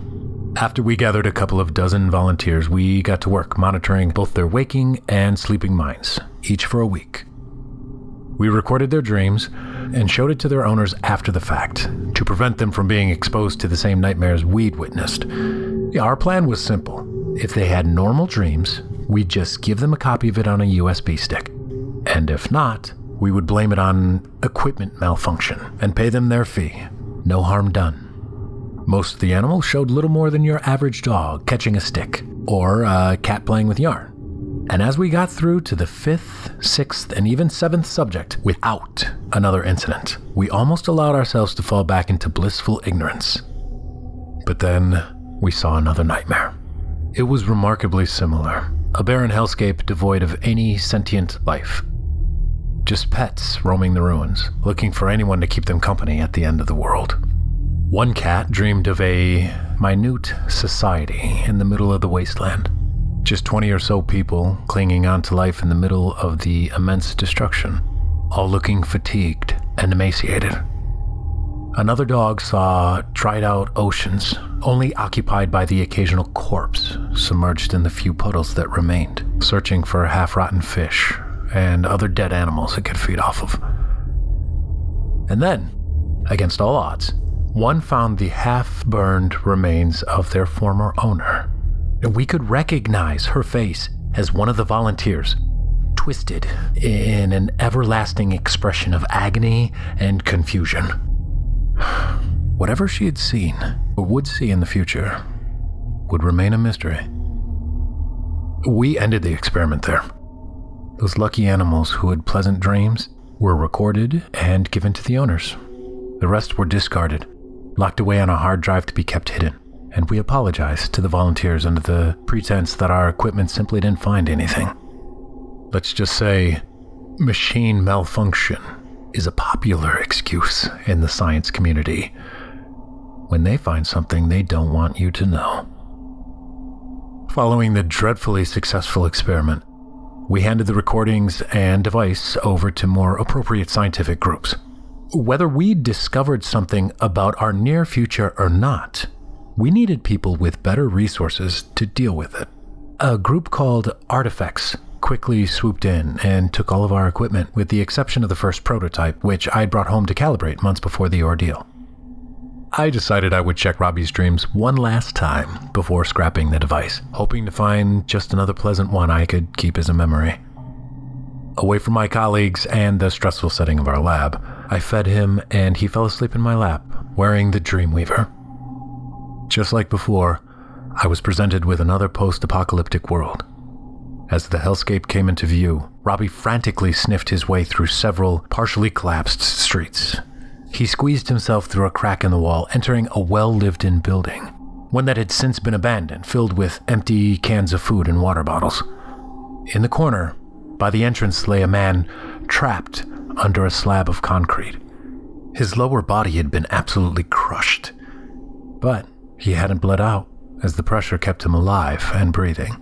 After we gathered a couple of dozen volunteers, we got to work monitoring both their waking and sleeping minds, each for a week. We recorded their dreams and showed it to their owners after the fact to prevent them from being exposed to the same nightmares we'd witnessed. Our plan was simple. If they had normal dreams, we'd just give them a copy of it on a USB stick. And if not, we would blame it on equipment malfunction and pay them their fee. No harm done. Most of the animals showed little more than your average dog catching a stick or a cat playing with yarn. And as we got through to the fifth, sixth, and even seventh subject without another incident, we almost allowed ourselves to fall back into blissful ignorance. But then we saw another nightmare. It was remarkably similar a barren hellscape devoid of any sentient life. Just pets roaming the ruins, looking for anyone to keep them company at the end of the world. One cat dreamed of a minute society in the middle of the wasteland. Just 20 or so people clinging on to life in the middle of the immense destruction, all looking fatigued and emaciated. Another dog saw dried out oceans, only occupied by the occasional corpse submerged in the few puddles that remained, searching for half rotten fish and other dead animals it could feed off of. And then, against all odds, one found the half burned remains of their former owner. And we could recognize her face as one of the volunteers, twisted in an everlasting expression of agony and confusion. Whatever she had seen, or would see in the future, would remain a mystery. We ended the experiment there. Those lucky animals who had pleasant dreams were recorded and given to the owners. The rest were discarded, locked away on a hard drive to be kept hidden, and we apologized to the volunteers under the pretense that our equipment simply didn't find anything. Let's just say machine malfunction is a popular excuse in the science community when they find something they don't want you to know. Following the dreadfully successful experiment, we handed the recordings and device over to more appropriate scientific groups. Whether we discovered something about our near future or not, we needed people with better resources to deal with it. A group called Artifacts quickly swooped in and took all of our equipment, with the exception of the first prototype, which I'd brought home to calibrate months before the ordeal. I decided I would check Robbie's dreams one last time before scrapping the device, hoping to find just another pleasant one I could keep as a memory. Away from my colleagues and the stressful setting of our lab, I fed him and he fell asleep in my lap, wearing the Dreamweaver. Just like before, I was presented with another post apocalyptic world. As the hellscape came into view, Robbie frantically sniffed his way through several partially collapsed streets. He squeezed himself through a crack in the wall, entering a well lived in building, one that had since been abandoned, filled with empty cans of food and water bottles. In the corner, by the entrance, lay a man trapped under a slab of concrete. His lower body had been absolutely crushed, but he hadn't bled out, as the pressure kept him alive and breathing.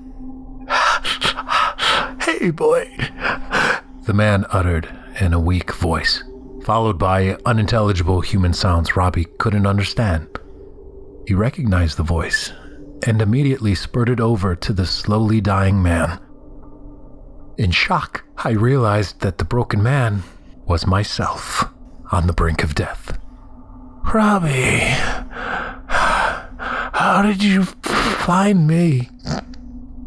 hey, boy, the man uttered in a weak voice, followed by unintelligible human sounds Robbie couldn't understand. He recognized the voice and immediately spurted over to the slowly dying man. In shock, I realized that the broken man was myself on the brink of death. Robbie, how did you find me?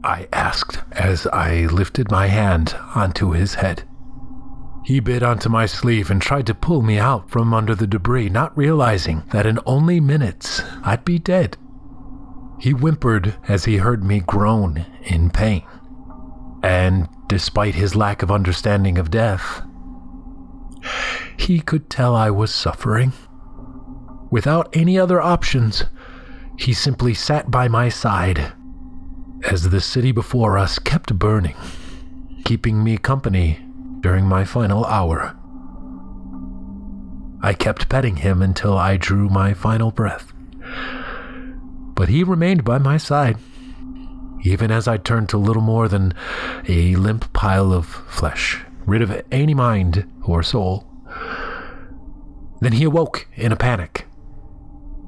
I asked as I lifted my hand onto his head. He bit onto my sleeve and tried to pull me out from under the debris, not realizing that in only minutes I'd be dead. He whimpered as he heard me groan in pain. And despite his lack of understanding of death, he could tell I was suffering. Without any other options, he simply sat by my side as the city before us kept burning, keeping me company during my final hour. I kept petting him until I drew my final breath. But he remained by my side, even as I turned to little more than a limp pile of flesh, rid of any mind or soul. Then he awoke in a panic,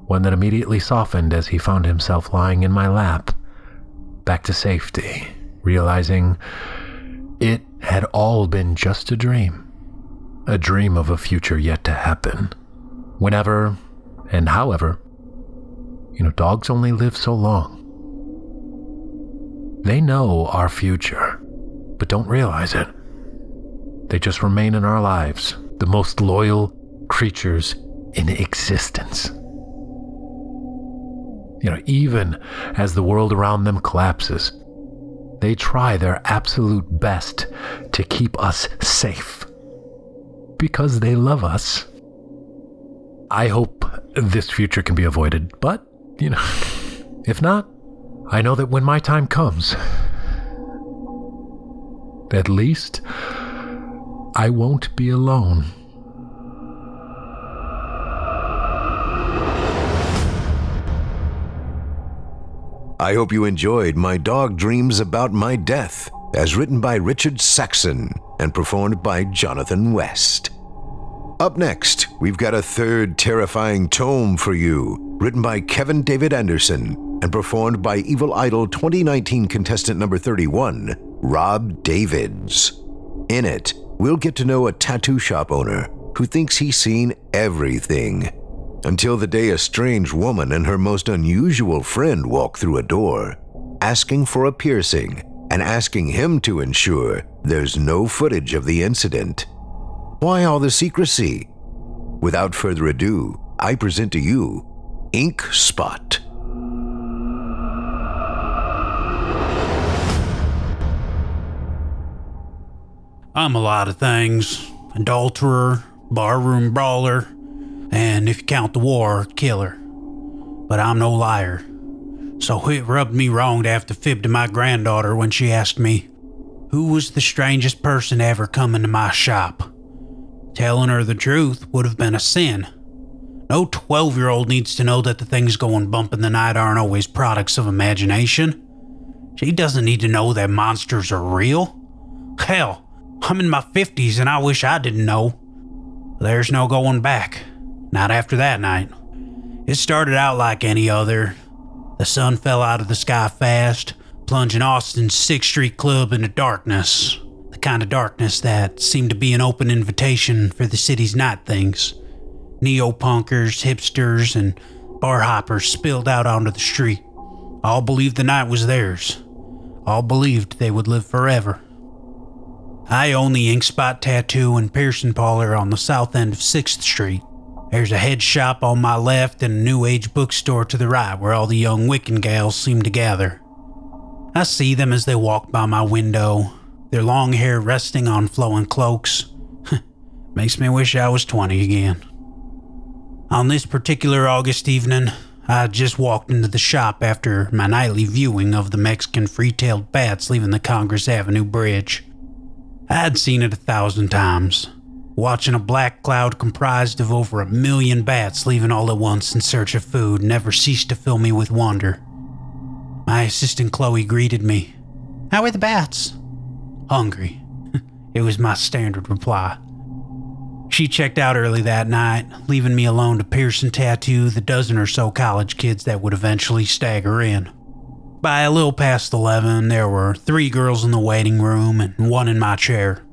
one that immediately softened as he found himself lying in my lap, back to safety, realizing it had all been just a dream. A dream of a future yet to happen. Whenever and however, you know, dogs only live so long. They know our future, but don't realize it. They just remain in our lives, the most loyal creatures in existence. You know, even as the world around them collapses, they try their absolute best to keep us safe because they love us. I hope this future can be avoided, but, you know, if not, I know that when my time comes, at least I won't be alone. I hope you enjoyed My Dog Dreams About My Death, as written by Richard Saxon and performed by Jonathan West. Up next, we've got a third terrifying tome for you, written by Kevin David Anderson and performed by Evil Idol 2019 contestant number 31, Rob Davids. In it, we'll get to know a tattoo shop owner who thinks he's seen everything until the day a strange woman and her most unusual friend walk through a door, asking for a piercing and asking him to ensure there's no footage of the incident. Why all the secrecy? Without further ado, I present to you Ink Spot. I'm a lot of things adulterer, barroom brawler, and if you count the war, killer. But I'm no liar. So it rubbed me wrong to have to fib to my granddaughter when she asked me, Who was the strangest person to ever come into my shop? Telling her the truth would have been a sin. No 12 year old needs to know that the things going bump in the night aren't always products of imagination. She doesn't need to know that monsters are real. Hell, I'm in my 50s and I wish I didn't know. There's no going back. Not after that night. It started out like any other. The sun fell out of the sky fast, plunging Austin's 6th Street Club into darkness. The kind of darkness that seemed to be an open invitation for the city's night things. Neo punkers, hipsters, and bar hoppers spilled out onto the street. All believed the night was theirs. All believed they would live forever. I own the Ink Spot Tattoo and Piercing Parlor on the south end of 6th Street. There's a head shop on my left and a New Age bookstore to the right where all the young Wiccan gals seem to gather. I see them as they walk by my window, their long hair resting on flowing cloaks. Makes me wish I was 20 again. On this particular August evening, I just walked into the shop after my nightly viewing of the Mexican free tailed bats leaving the Congress Avenue Bridge. I'd seen it a thousand times, watching a black cloud comprised of over a million bats leaving all at once in search of food never ceased to fill me with wonder. My assistant Chloe greeted me. How are the bats? Hungry. it was my standard reply. She checked out early that night, leaving me alone to pierce and tattoo the dozen or so college kids that would eventually stagger in. By a little past 11, there were three girls in the waiting room and one in my chair.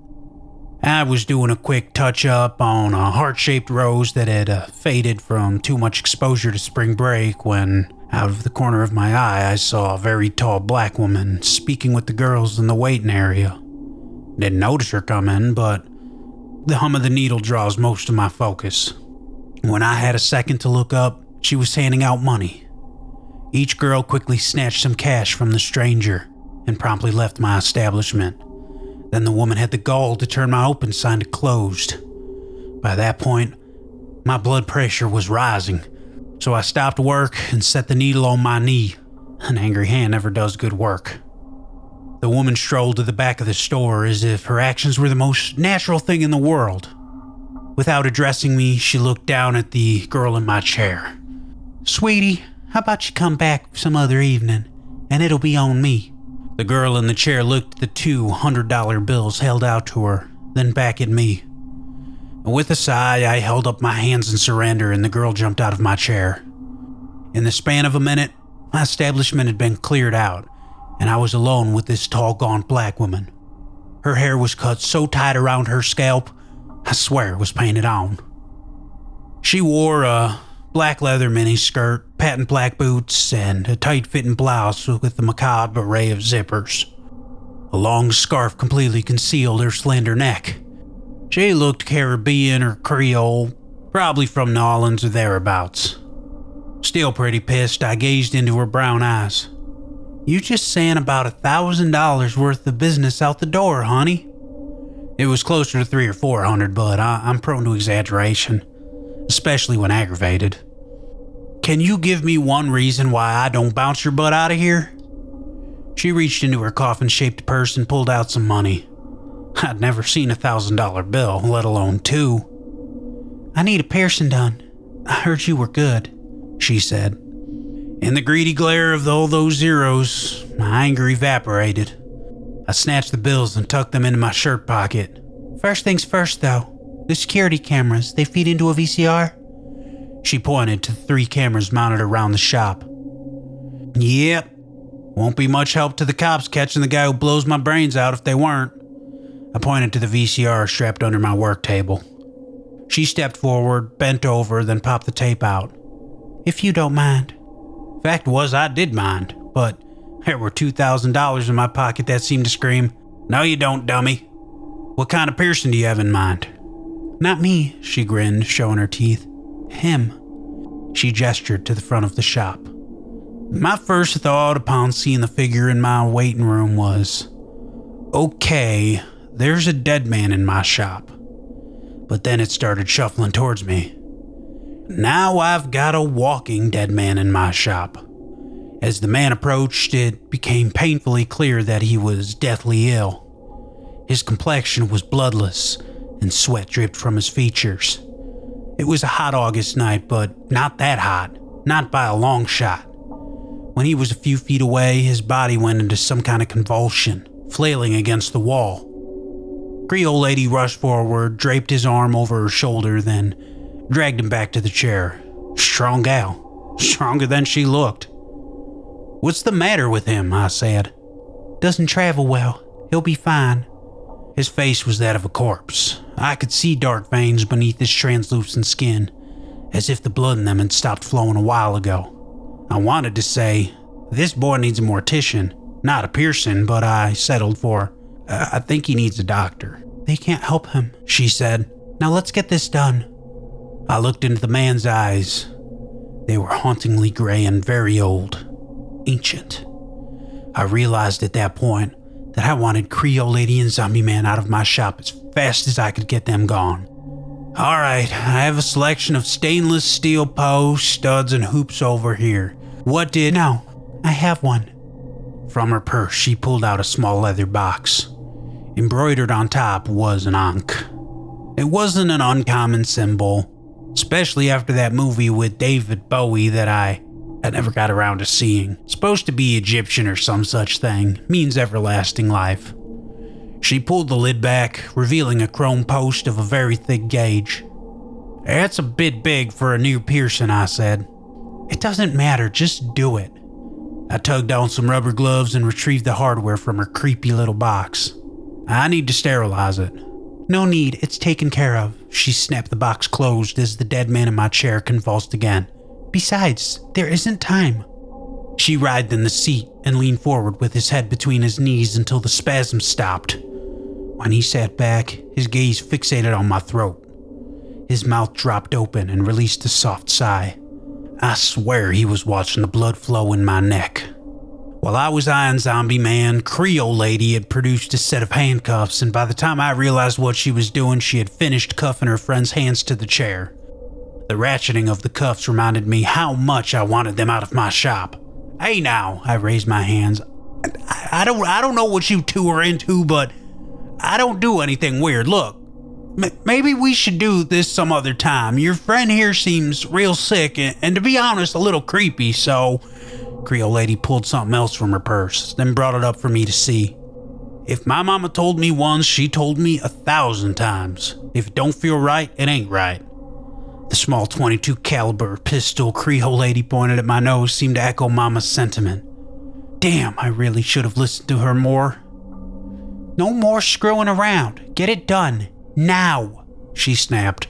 I was doing a quick touch up on a heart shaped rose that had uh, faded from too much exposure to spring break when, out of the corner of my eye, I saw a very tall black woman speaking with the girls in the waiting area. Didn't notice her come in, but the hum of the needle draws most of my focus. When I had a second to look up, she was handing out money. Each girl quickly snatched some cash from the stranger and promptly left my establishment. Then the woman had the gall to turn my open sign to closed. By that point, my blood pressure was rising, so I stopped work and set the needle on my knee. An angry hand never does good work. The woman strolled to the back of the store as if her actions were the most natural thing in the world. Without addressing me, she looked down at the girl in my chair. Sweetie, how about you come back some other evening, and it'll be on me? The girl in the chair looked at the two hundred dollar bills held out to her, then back at me. With a sigh, I held up my hands in surrender, and the girl jumped out of my chair. In the span of a minute, my establishment had been cleared out, and I was alone with this tall, gaunt black woman. Her hair was cut so tight around her scalp, I swear it was painted on. She wore a black leather miniskirt, patent black boots, and a tight fitting blouse with a macabre array of zippers. A long scarf completely concealed her slender neck. She looked Caribbean or Creole, probably from New Orleans or thereabouts. Still pretty pissed, I gazed into her brown eyes. You just sent about a thousand dollars worth of business out the door, honey. It was closer to three or four hundred, but I, I'm prone to exaggeration especially when aggravated. Can you give me one reason why I don't bounce your butt out of here? She reached into her coffin shaped purse and pulled out some money. I'd never seen a thousand dollar bill, let alone two. I need a piercing done. I heard you were good, she said. In the greedy glare of all those zeros, my anger evaporated. I snatched the bills and tucked them into my shirt pocket. First things first, though. The security cameras, they feed into a VCR? She pointed to three cameras mounted around the shop. Yep. Won't be much help to the cops catching the guy who blows my brains out if they weren't. I pointed to the VCR strapped under my work table. She stepped forward, bent over, then popped the tape out. If you don't mind. Fact was, I did mind, but there were $2,000 in my pocket that seemed to scream, No, you don't, dummy. What kind of piercing do you have in mind? Not me, she grinned, showing her teeth. Him. She gestured to the front of the shop. My first thought upon seeing the figure in my waiting room was okay, there's a dead man in my shop. But then it started shuffling towards me. Now I've got a walking dead man in my shop. As the man approached, it became painfully clear that he was deathly ill. His complexion was bloodless, and sweat dripped from his features. It was a hot August night, but not that hot, not by a long shot. When he was a few feet away, his body went into some kind of convulsion, flailing against the wall. Creole lady rushed forward, draped his arm over her shoulder, then dragged him back to the chair. Strong gal. Stronger than she looked. What's the matter with him? I said. Doesn't travel well. He'll be fine. His face was that of a corpse. I could see dark veins beneath his translucent skin, as if the blood in them had stopped flowing a while ago. I wanted to say, This boy needs a mortician, not a piercing, but I settled for, I think he needs a doctor. They can't help him, she said. Now let's get this done. I looked into the man's eyes. They were hauntingly gray and very old, ancient. I realized at that point that I wanted Creole Lady and Zombie Man out of my shop as fast as I could get them gone. All right, I have a selection of stainless steel posts, studs, and hoops over here. What did. No, I have one. From her purse, she pulled out a small leather box. Embroidered on top was an ankh. It wasn't an uncommon symbol, especially after that movie with David Bowie that I I never got around to seeing. Supposed to be Egyptian or some such thing, means everlasting life. She pulled the lid back, revealing a chrome post of a very thick gauge. That's a bit big for a new piercing, I said. It doesn't matter, just do it. I tugged on some rubber gloves and retrieved the hardware from her creepy little box. I need to sterilize it. No need, it's taken care of. She snapped the box closed as the dead man in my chair convulsed again. Besides, there isn't time. She writhed in the seat and leaned forward with his head between his knees until the spasm stopped. When he sat back, his gaze fixated on my throat. His mouth dropped open and released a soft sigh. I swear he was watching the blood flow in my neck. While I was eyeing Zombie Man, Creole Lady had produced a set of handcuffs, and by the time I realized what she was doing, she had finished cuffing her friend's hands to the chair. The ratcheting of the cuffs reminded me how much I wanted them out of my shop. Hey now, I raised my hands. I, I don't I don't know what you two are into, but I don't do anything weird. Look, m- maybe we should do this some other time. Your friend here seems real sick and, and to be honest, a little creepy, so Creole lady pulled something else from her purse, then brought it up for me to see. If my mama told me once, she told me a thousand times. If it don't feel right, it ain't right. The small 22 caliber pistol Creole lady pointed at my nose seemed to echo Mama's sentiment. Damn, I really should have listened to her more. No more screwing around. Get it done. Now, she snapped.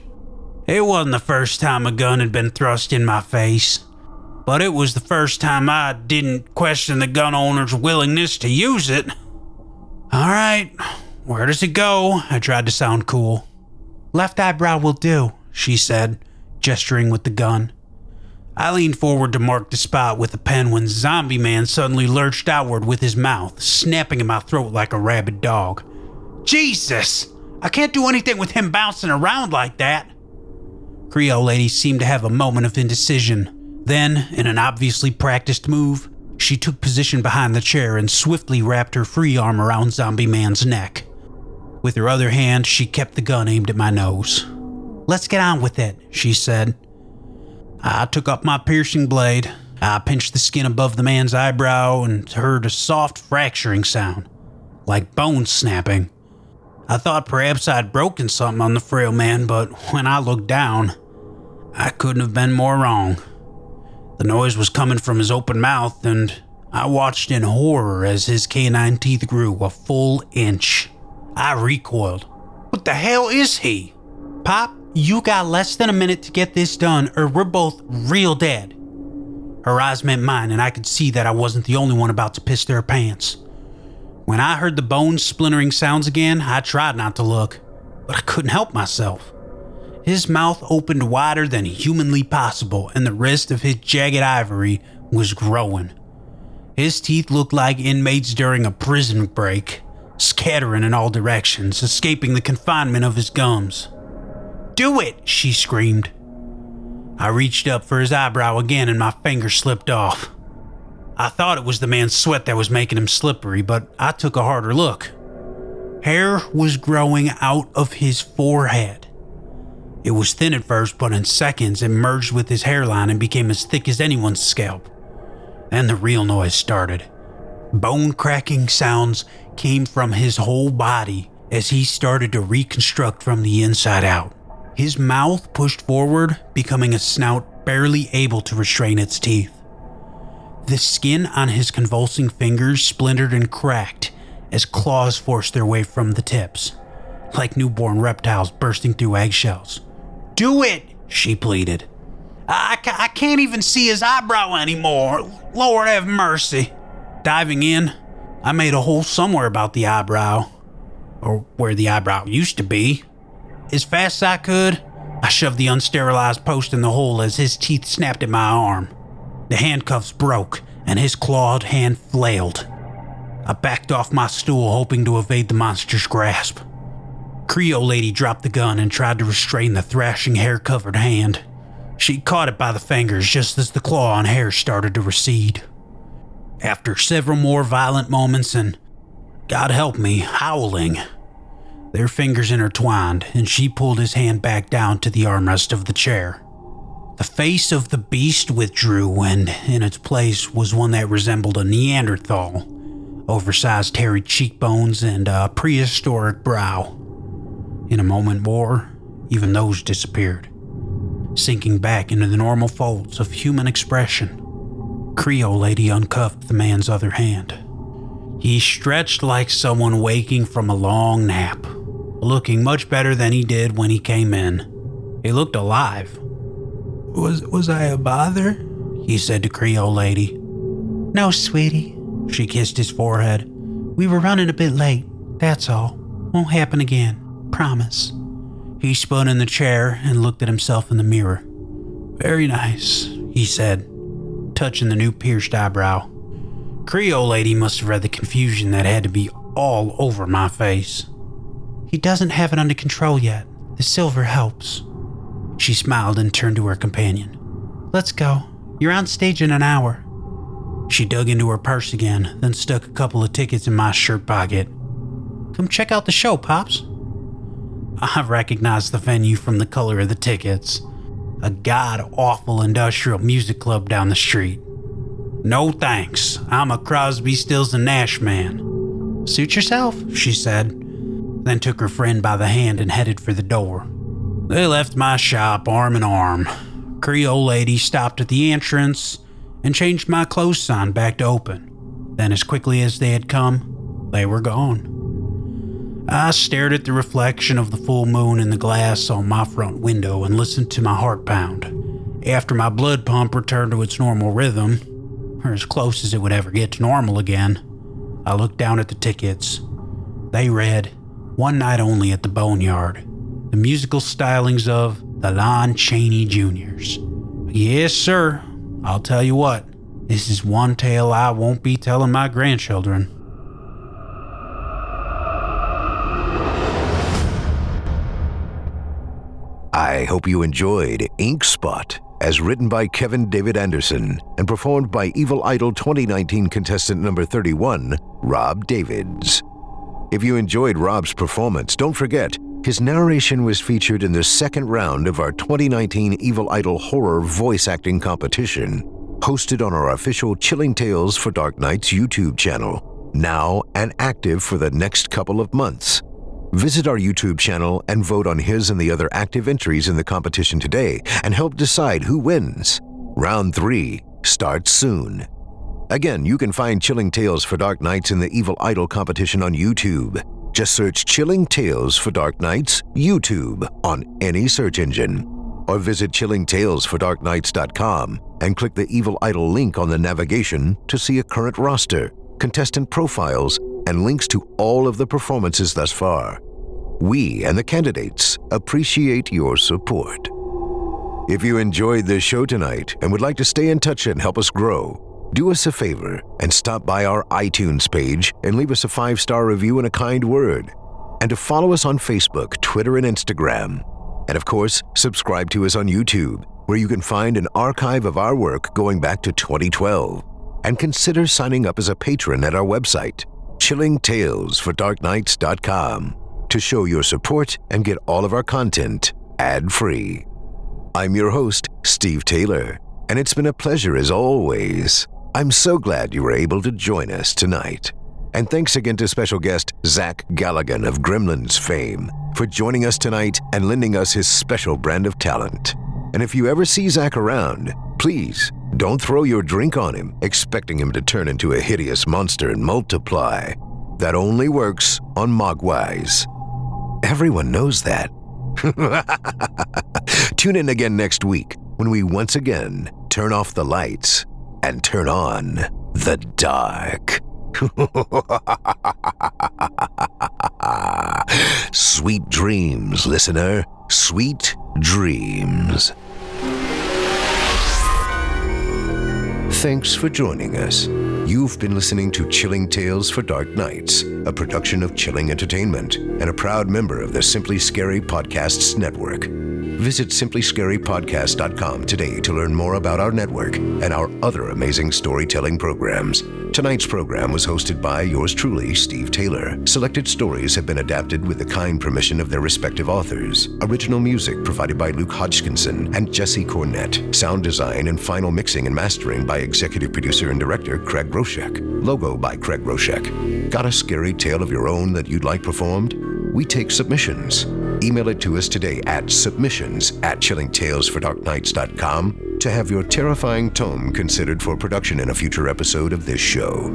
It wasn't the first time a gun had been thrust in my face, but it was the first time I didn't question the gun owner's willingness to use it. All right, where does it go? I tried to sound cool. Left eyebrow will do, she said, gesturing with the gun. I leaned forward to mark the spot with a pen when Zombie Man suddenly lurched outward with his mouth, snapping at my throat like a rabid dog. Jesus! I can't do anything with him bouncing around like that. Creole Lady seemed to have a moment of indecision. Then, in an obviously practiced move, she took position behind the chair and swiftly wrapped her free arm around Zombie Man's neck. With her other hand, she kept the gun aimed at my nose. Let's get on with it, she said. I took up my piercing blade. I pinched the skin above the man's eyebrow and heard a soft fracturing sound, like bone snapping. I thought perhaps I'd broken something on the frail man, but when I looked down, I couldn't have been more wrong. The noise was coming from his open mouth, and I watched in horror as his canine teeth grew a full inch. I recoiled. What the hell is he? Pop, you got less than a minute to get this done, or we're both real dead. Her eyes met mine, and I could see that I wasn't the only one about to piss their pants. When I heard the bone splintering sounds again, I tried not to look, but I couldn't help myself. His mouth opened wider than humanly possible, and the rest of his jagged ivory was growing. His teeth looked like inmates during a prison break, scattering in all directions, escaping the confinement of his gums. Do it, she screamed. I reached up for his eyebrow again and my finger slipped off. I thought it was the man's sweat that was making him slippery, but I took a harder look. Hair was growing out of his forehead. It was thin at first, but in seconds it merged with his hairline and became as thick as anyone's scalp. Then the real noise started. Bone cracking sounds came from his whole body as he started to reconstruct from the inside out. His mouth pushed forward, becoming a snout barely able to restrain its teeth. The skin on his convulsing fingers splintered and cracked as claws forced their way from the tips, like newborn reptiles bursting through eggshells. Do it, she pleaded. I, ca- I can't even see his eyebrow anymore. Lord have mercy. Diving in, I made a hole somewhere about the eyebrow, or where the eyebrow used to be. As fast as I could, I shoved the unsterilized post in the hole as his teeth snapped at my arm. The handcuffs broke, and his clawed hand flailed. I backed off my stool, hoping to evade the monster's grasp. Creole lady dropped the gun and tried to restrain the thrashing, hair covered hand. She caught it by the fingers just as the claw and hair started to recede. After several more violent moments and, God help me, howling, their fingers intertwined and she pulled his hand back down to the armrest of the chair. The face of the beast withdrew, and in its place was one that resembled a Neanderthal oversized hairy cheekbones and a prehistoric brow. In a moment more, even those disappeared, sinking back into the normal folds of human expression. Creole lady uncuffed the man's other hand. He stretched like someone waking from a long nap, looking much better than he did when he came in. He looked alive. Was was I a bother? He said to Creole lady. No, sweetie. She kissed his forehead. We were running a bit late. That's all. Won't happen again. Promise. He spun in the chair and looked at himself in the mirror. Very nice, he said, touching the new pierced eyebrow. Creole lady must have read the confusion that had to be all over my face. He doesn't have it under control yet. The silver helps. She smiled and turned to her companion. Let's go. You're on stage in an hour. She dug into her purse again, then stuck a couple of tickets in my shirt pocket. Come check out the show, Pops. I recognized the venue from the color of the tickets. A god awful industrial music club down the street. No thanks. I'm a Crosby, Stills, and Nash man. Suit yourself, she said, then took her friend by the hand and headed for the door. They left my shop arm in arm. Creole lady stopped at the entrance and changed my close sign back to open. Then, as quickly as they had come, they were gone. I stared at the reflection of the full moon in the glass on my front window and listened to my heart pound. After my blood pump returned to its normal rhythm, or as close as it would ever get to normal again, I looked down at the tickets. They read, One night only at the Boneyard, the musical stylings of the Lon Chaney Juniors. Yes, sir. I'll tell you what, this is one tale I won't be telling my grandchildren. I hope you enjoyed Ink Spot, as written by Kevin David Anderson and performed by Evil Idol 2019 contestant number 31, Rob Davids. If you enjoyed Rob's performance, don't forget, his narration was featured in the second round of our 2019 Evil Idol Horror Voice Acting Competition, hosted on our official Chilling Tales for Dark Nights YouTube channel, now and active for the next couple of months. Visit our YouTube channel and vote on his and the other active entries in the competition today and help decide who wins. Round 3 starts soon. Again, you can find Chilling Tales for Dark Nights in the Evil Idol competition on YouTube. Just search Chilling Tales for Dark Nights YouTube on any search engine. Or visit chillingtalesfordarknights.com and click the Evil Idol link on the navigation to see a current roster, contestant profiles, and links to all of the performances thus far. We and the candidates appreciate your support. If you enjoyed this show tonight and would like to stay in touch and help us grow, do us a favor and stop by our iTunes page and leave us a five star review and a kind word. And to follow us on Facebook, Twitter, and Instagram. And of course, subscribe to us on YouTube, where you can find an archive of our work going back to 2012. And consider signing up as a patron at our website, chillingtalesfordarknights.com, to show your support and get all of our content ad free. I'm your host, Steve Taylor, and it's been a pleasure as always. I'm so glad you were able to join us tonight. And thanks again to special guest Zach Galligan of Gremlins fame for joining us tonight and lending us his special brand of talent. And if you ever see Zach around, please don't throw your drink on him, expecting him to turn into a hideous monster and multiply. That only works on Mogwais. Everyone knows that. Tune in again next week when we once again turn off the lights and turn on the dark. Sweet dreams, listener. Sweet dreams. Thanks for joining us. You've been listening to Chilling Tales for Dark Nights, a production of Chilling Entertainment and a proud member of the Simply Scary Podcasts Network. Visit simplyscarypodcast.com today to learn more about our network and our other amazing storytelling programs. Tonight's program was hosted by yours truly, Steve Taylor. Selected stories have been adapted with the kind permission of their respective authors. Original music provided by Luke Hodgkinson and Jesse Cornett. Sound design and final mixing and mastering by executive producer and director Craig Groshek. Logo by Craig Groshek. Got a scary tale of your own that you'd like performed? We take submissions. Email it to us today at submissions at chillingtalesfordarknights.com to have your terrifying tome considered for production in a future episode of this show.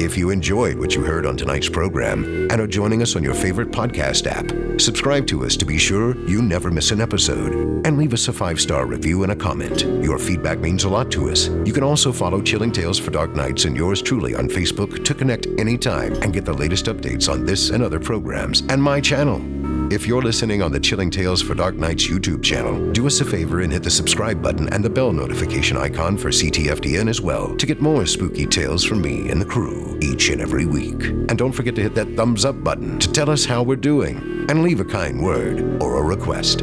If you enjoyed what you heard on tonight's program and are joining us on your favorite podcast app, subscribe to us to be sure you never miss an episode and leave us a five star review and a comment. Your feedback means a lot to us. You can also follow Chilling Tales for Dark Nights and yours truly on Facebook to connect anytime and get the latest updates on this and other programs and my channel. If you're listening on the Chilling Tales for Dark Nights YouTube channel, do us a favor and hit the subscribe button and the bell notification icon for CTFDN as well to get more spooky tales from me and the crew each and every week. And don't forget to hit that thumbs up button to tell us how we're doing and leave a kind word or a request.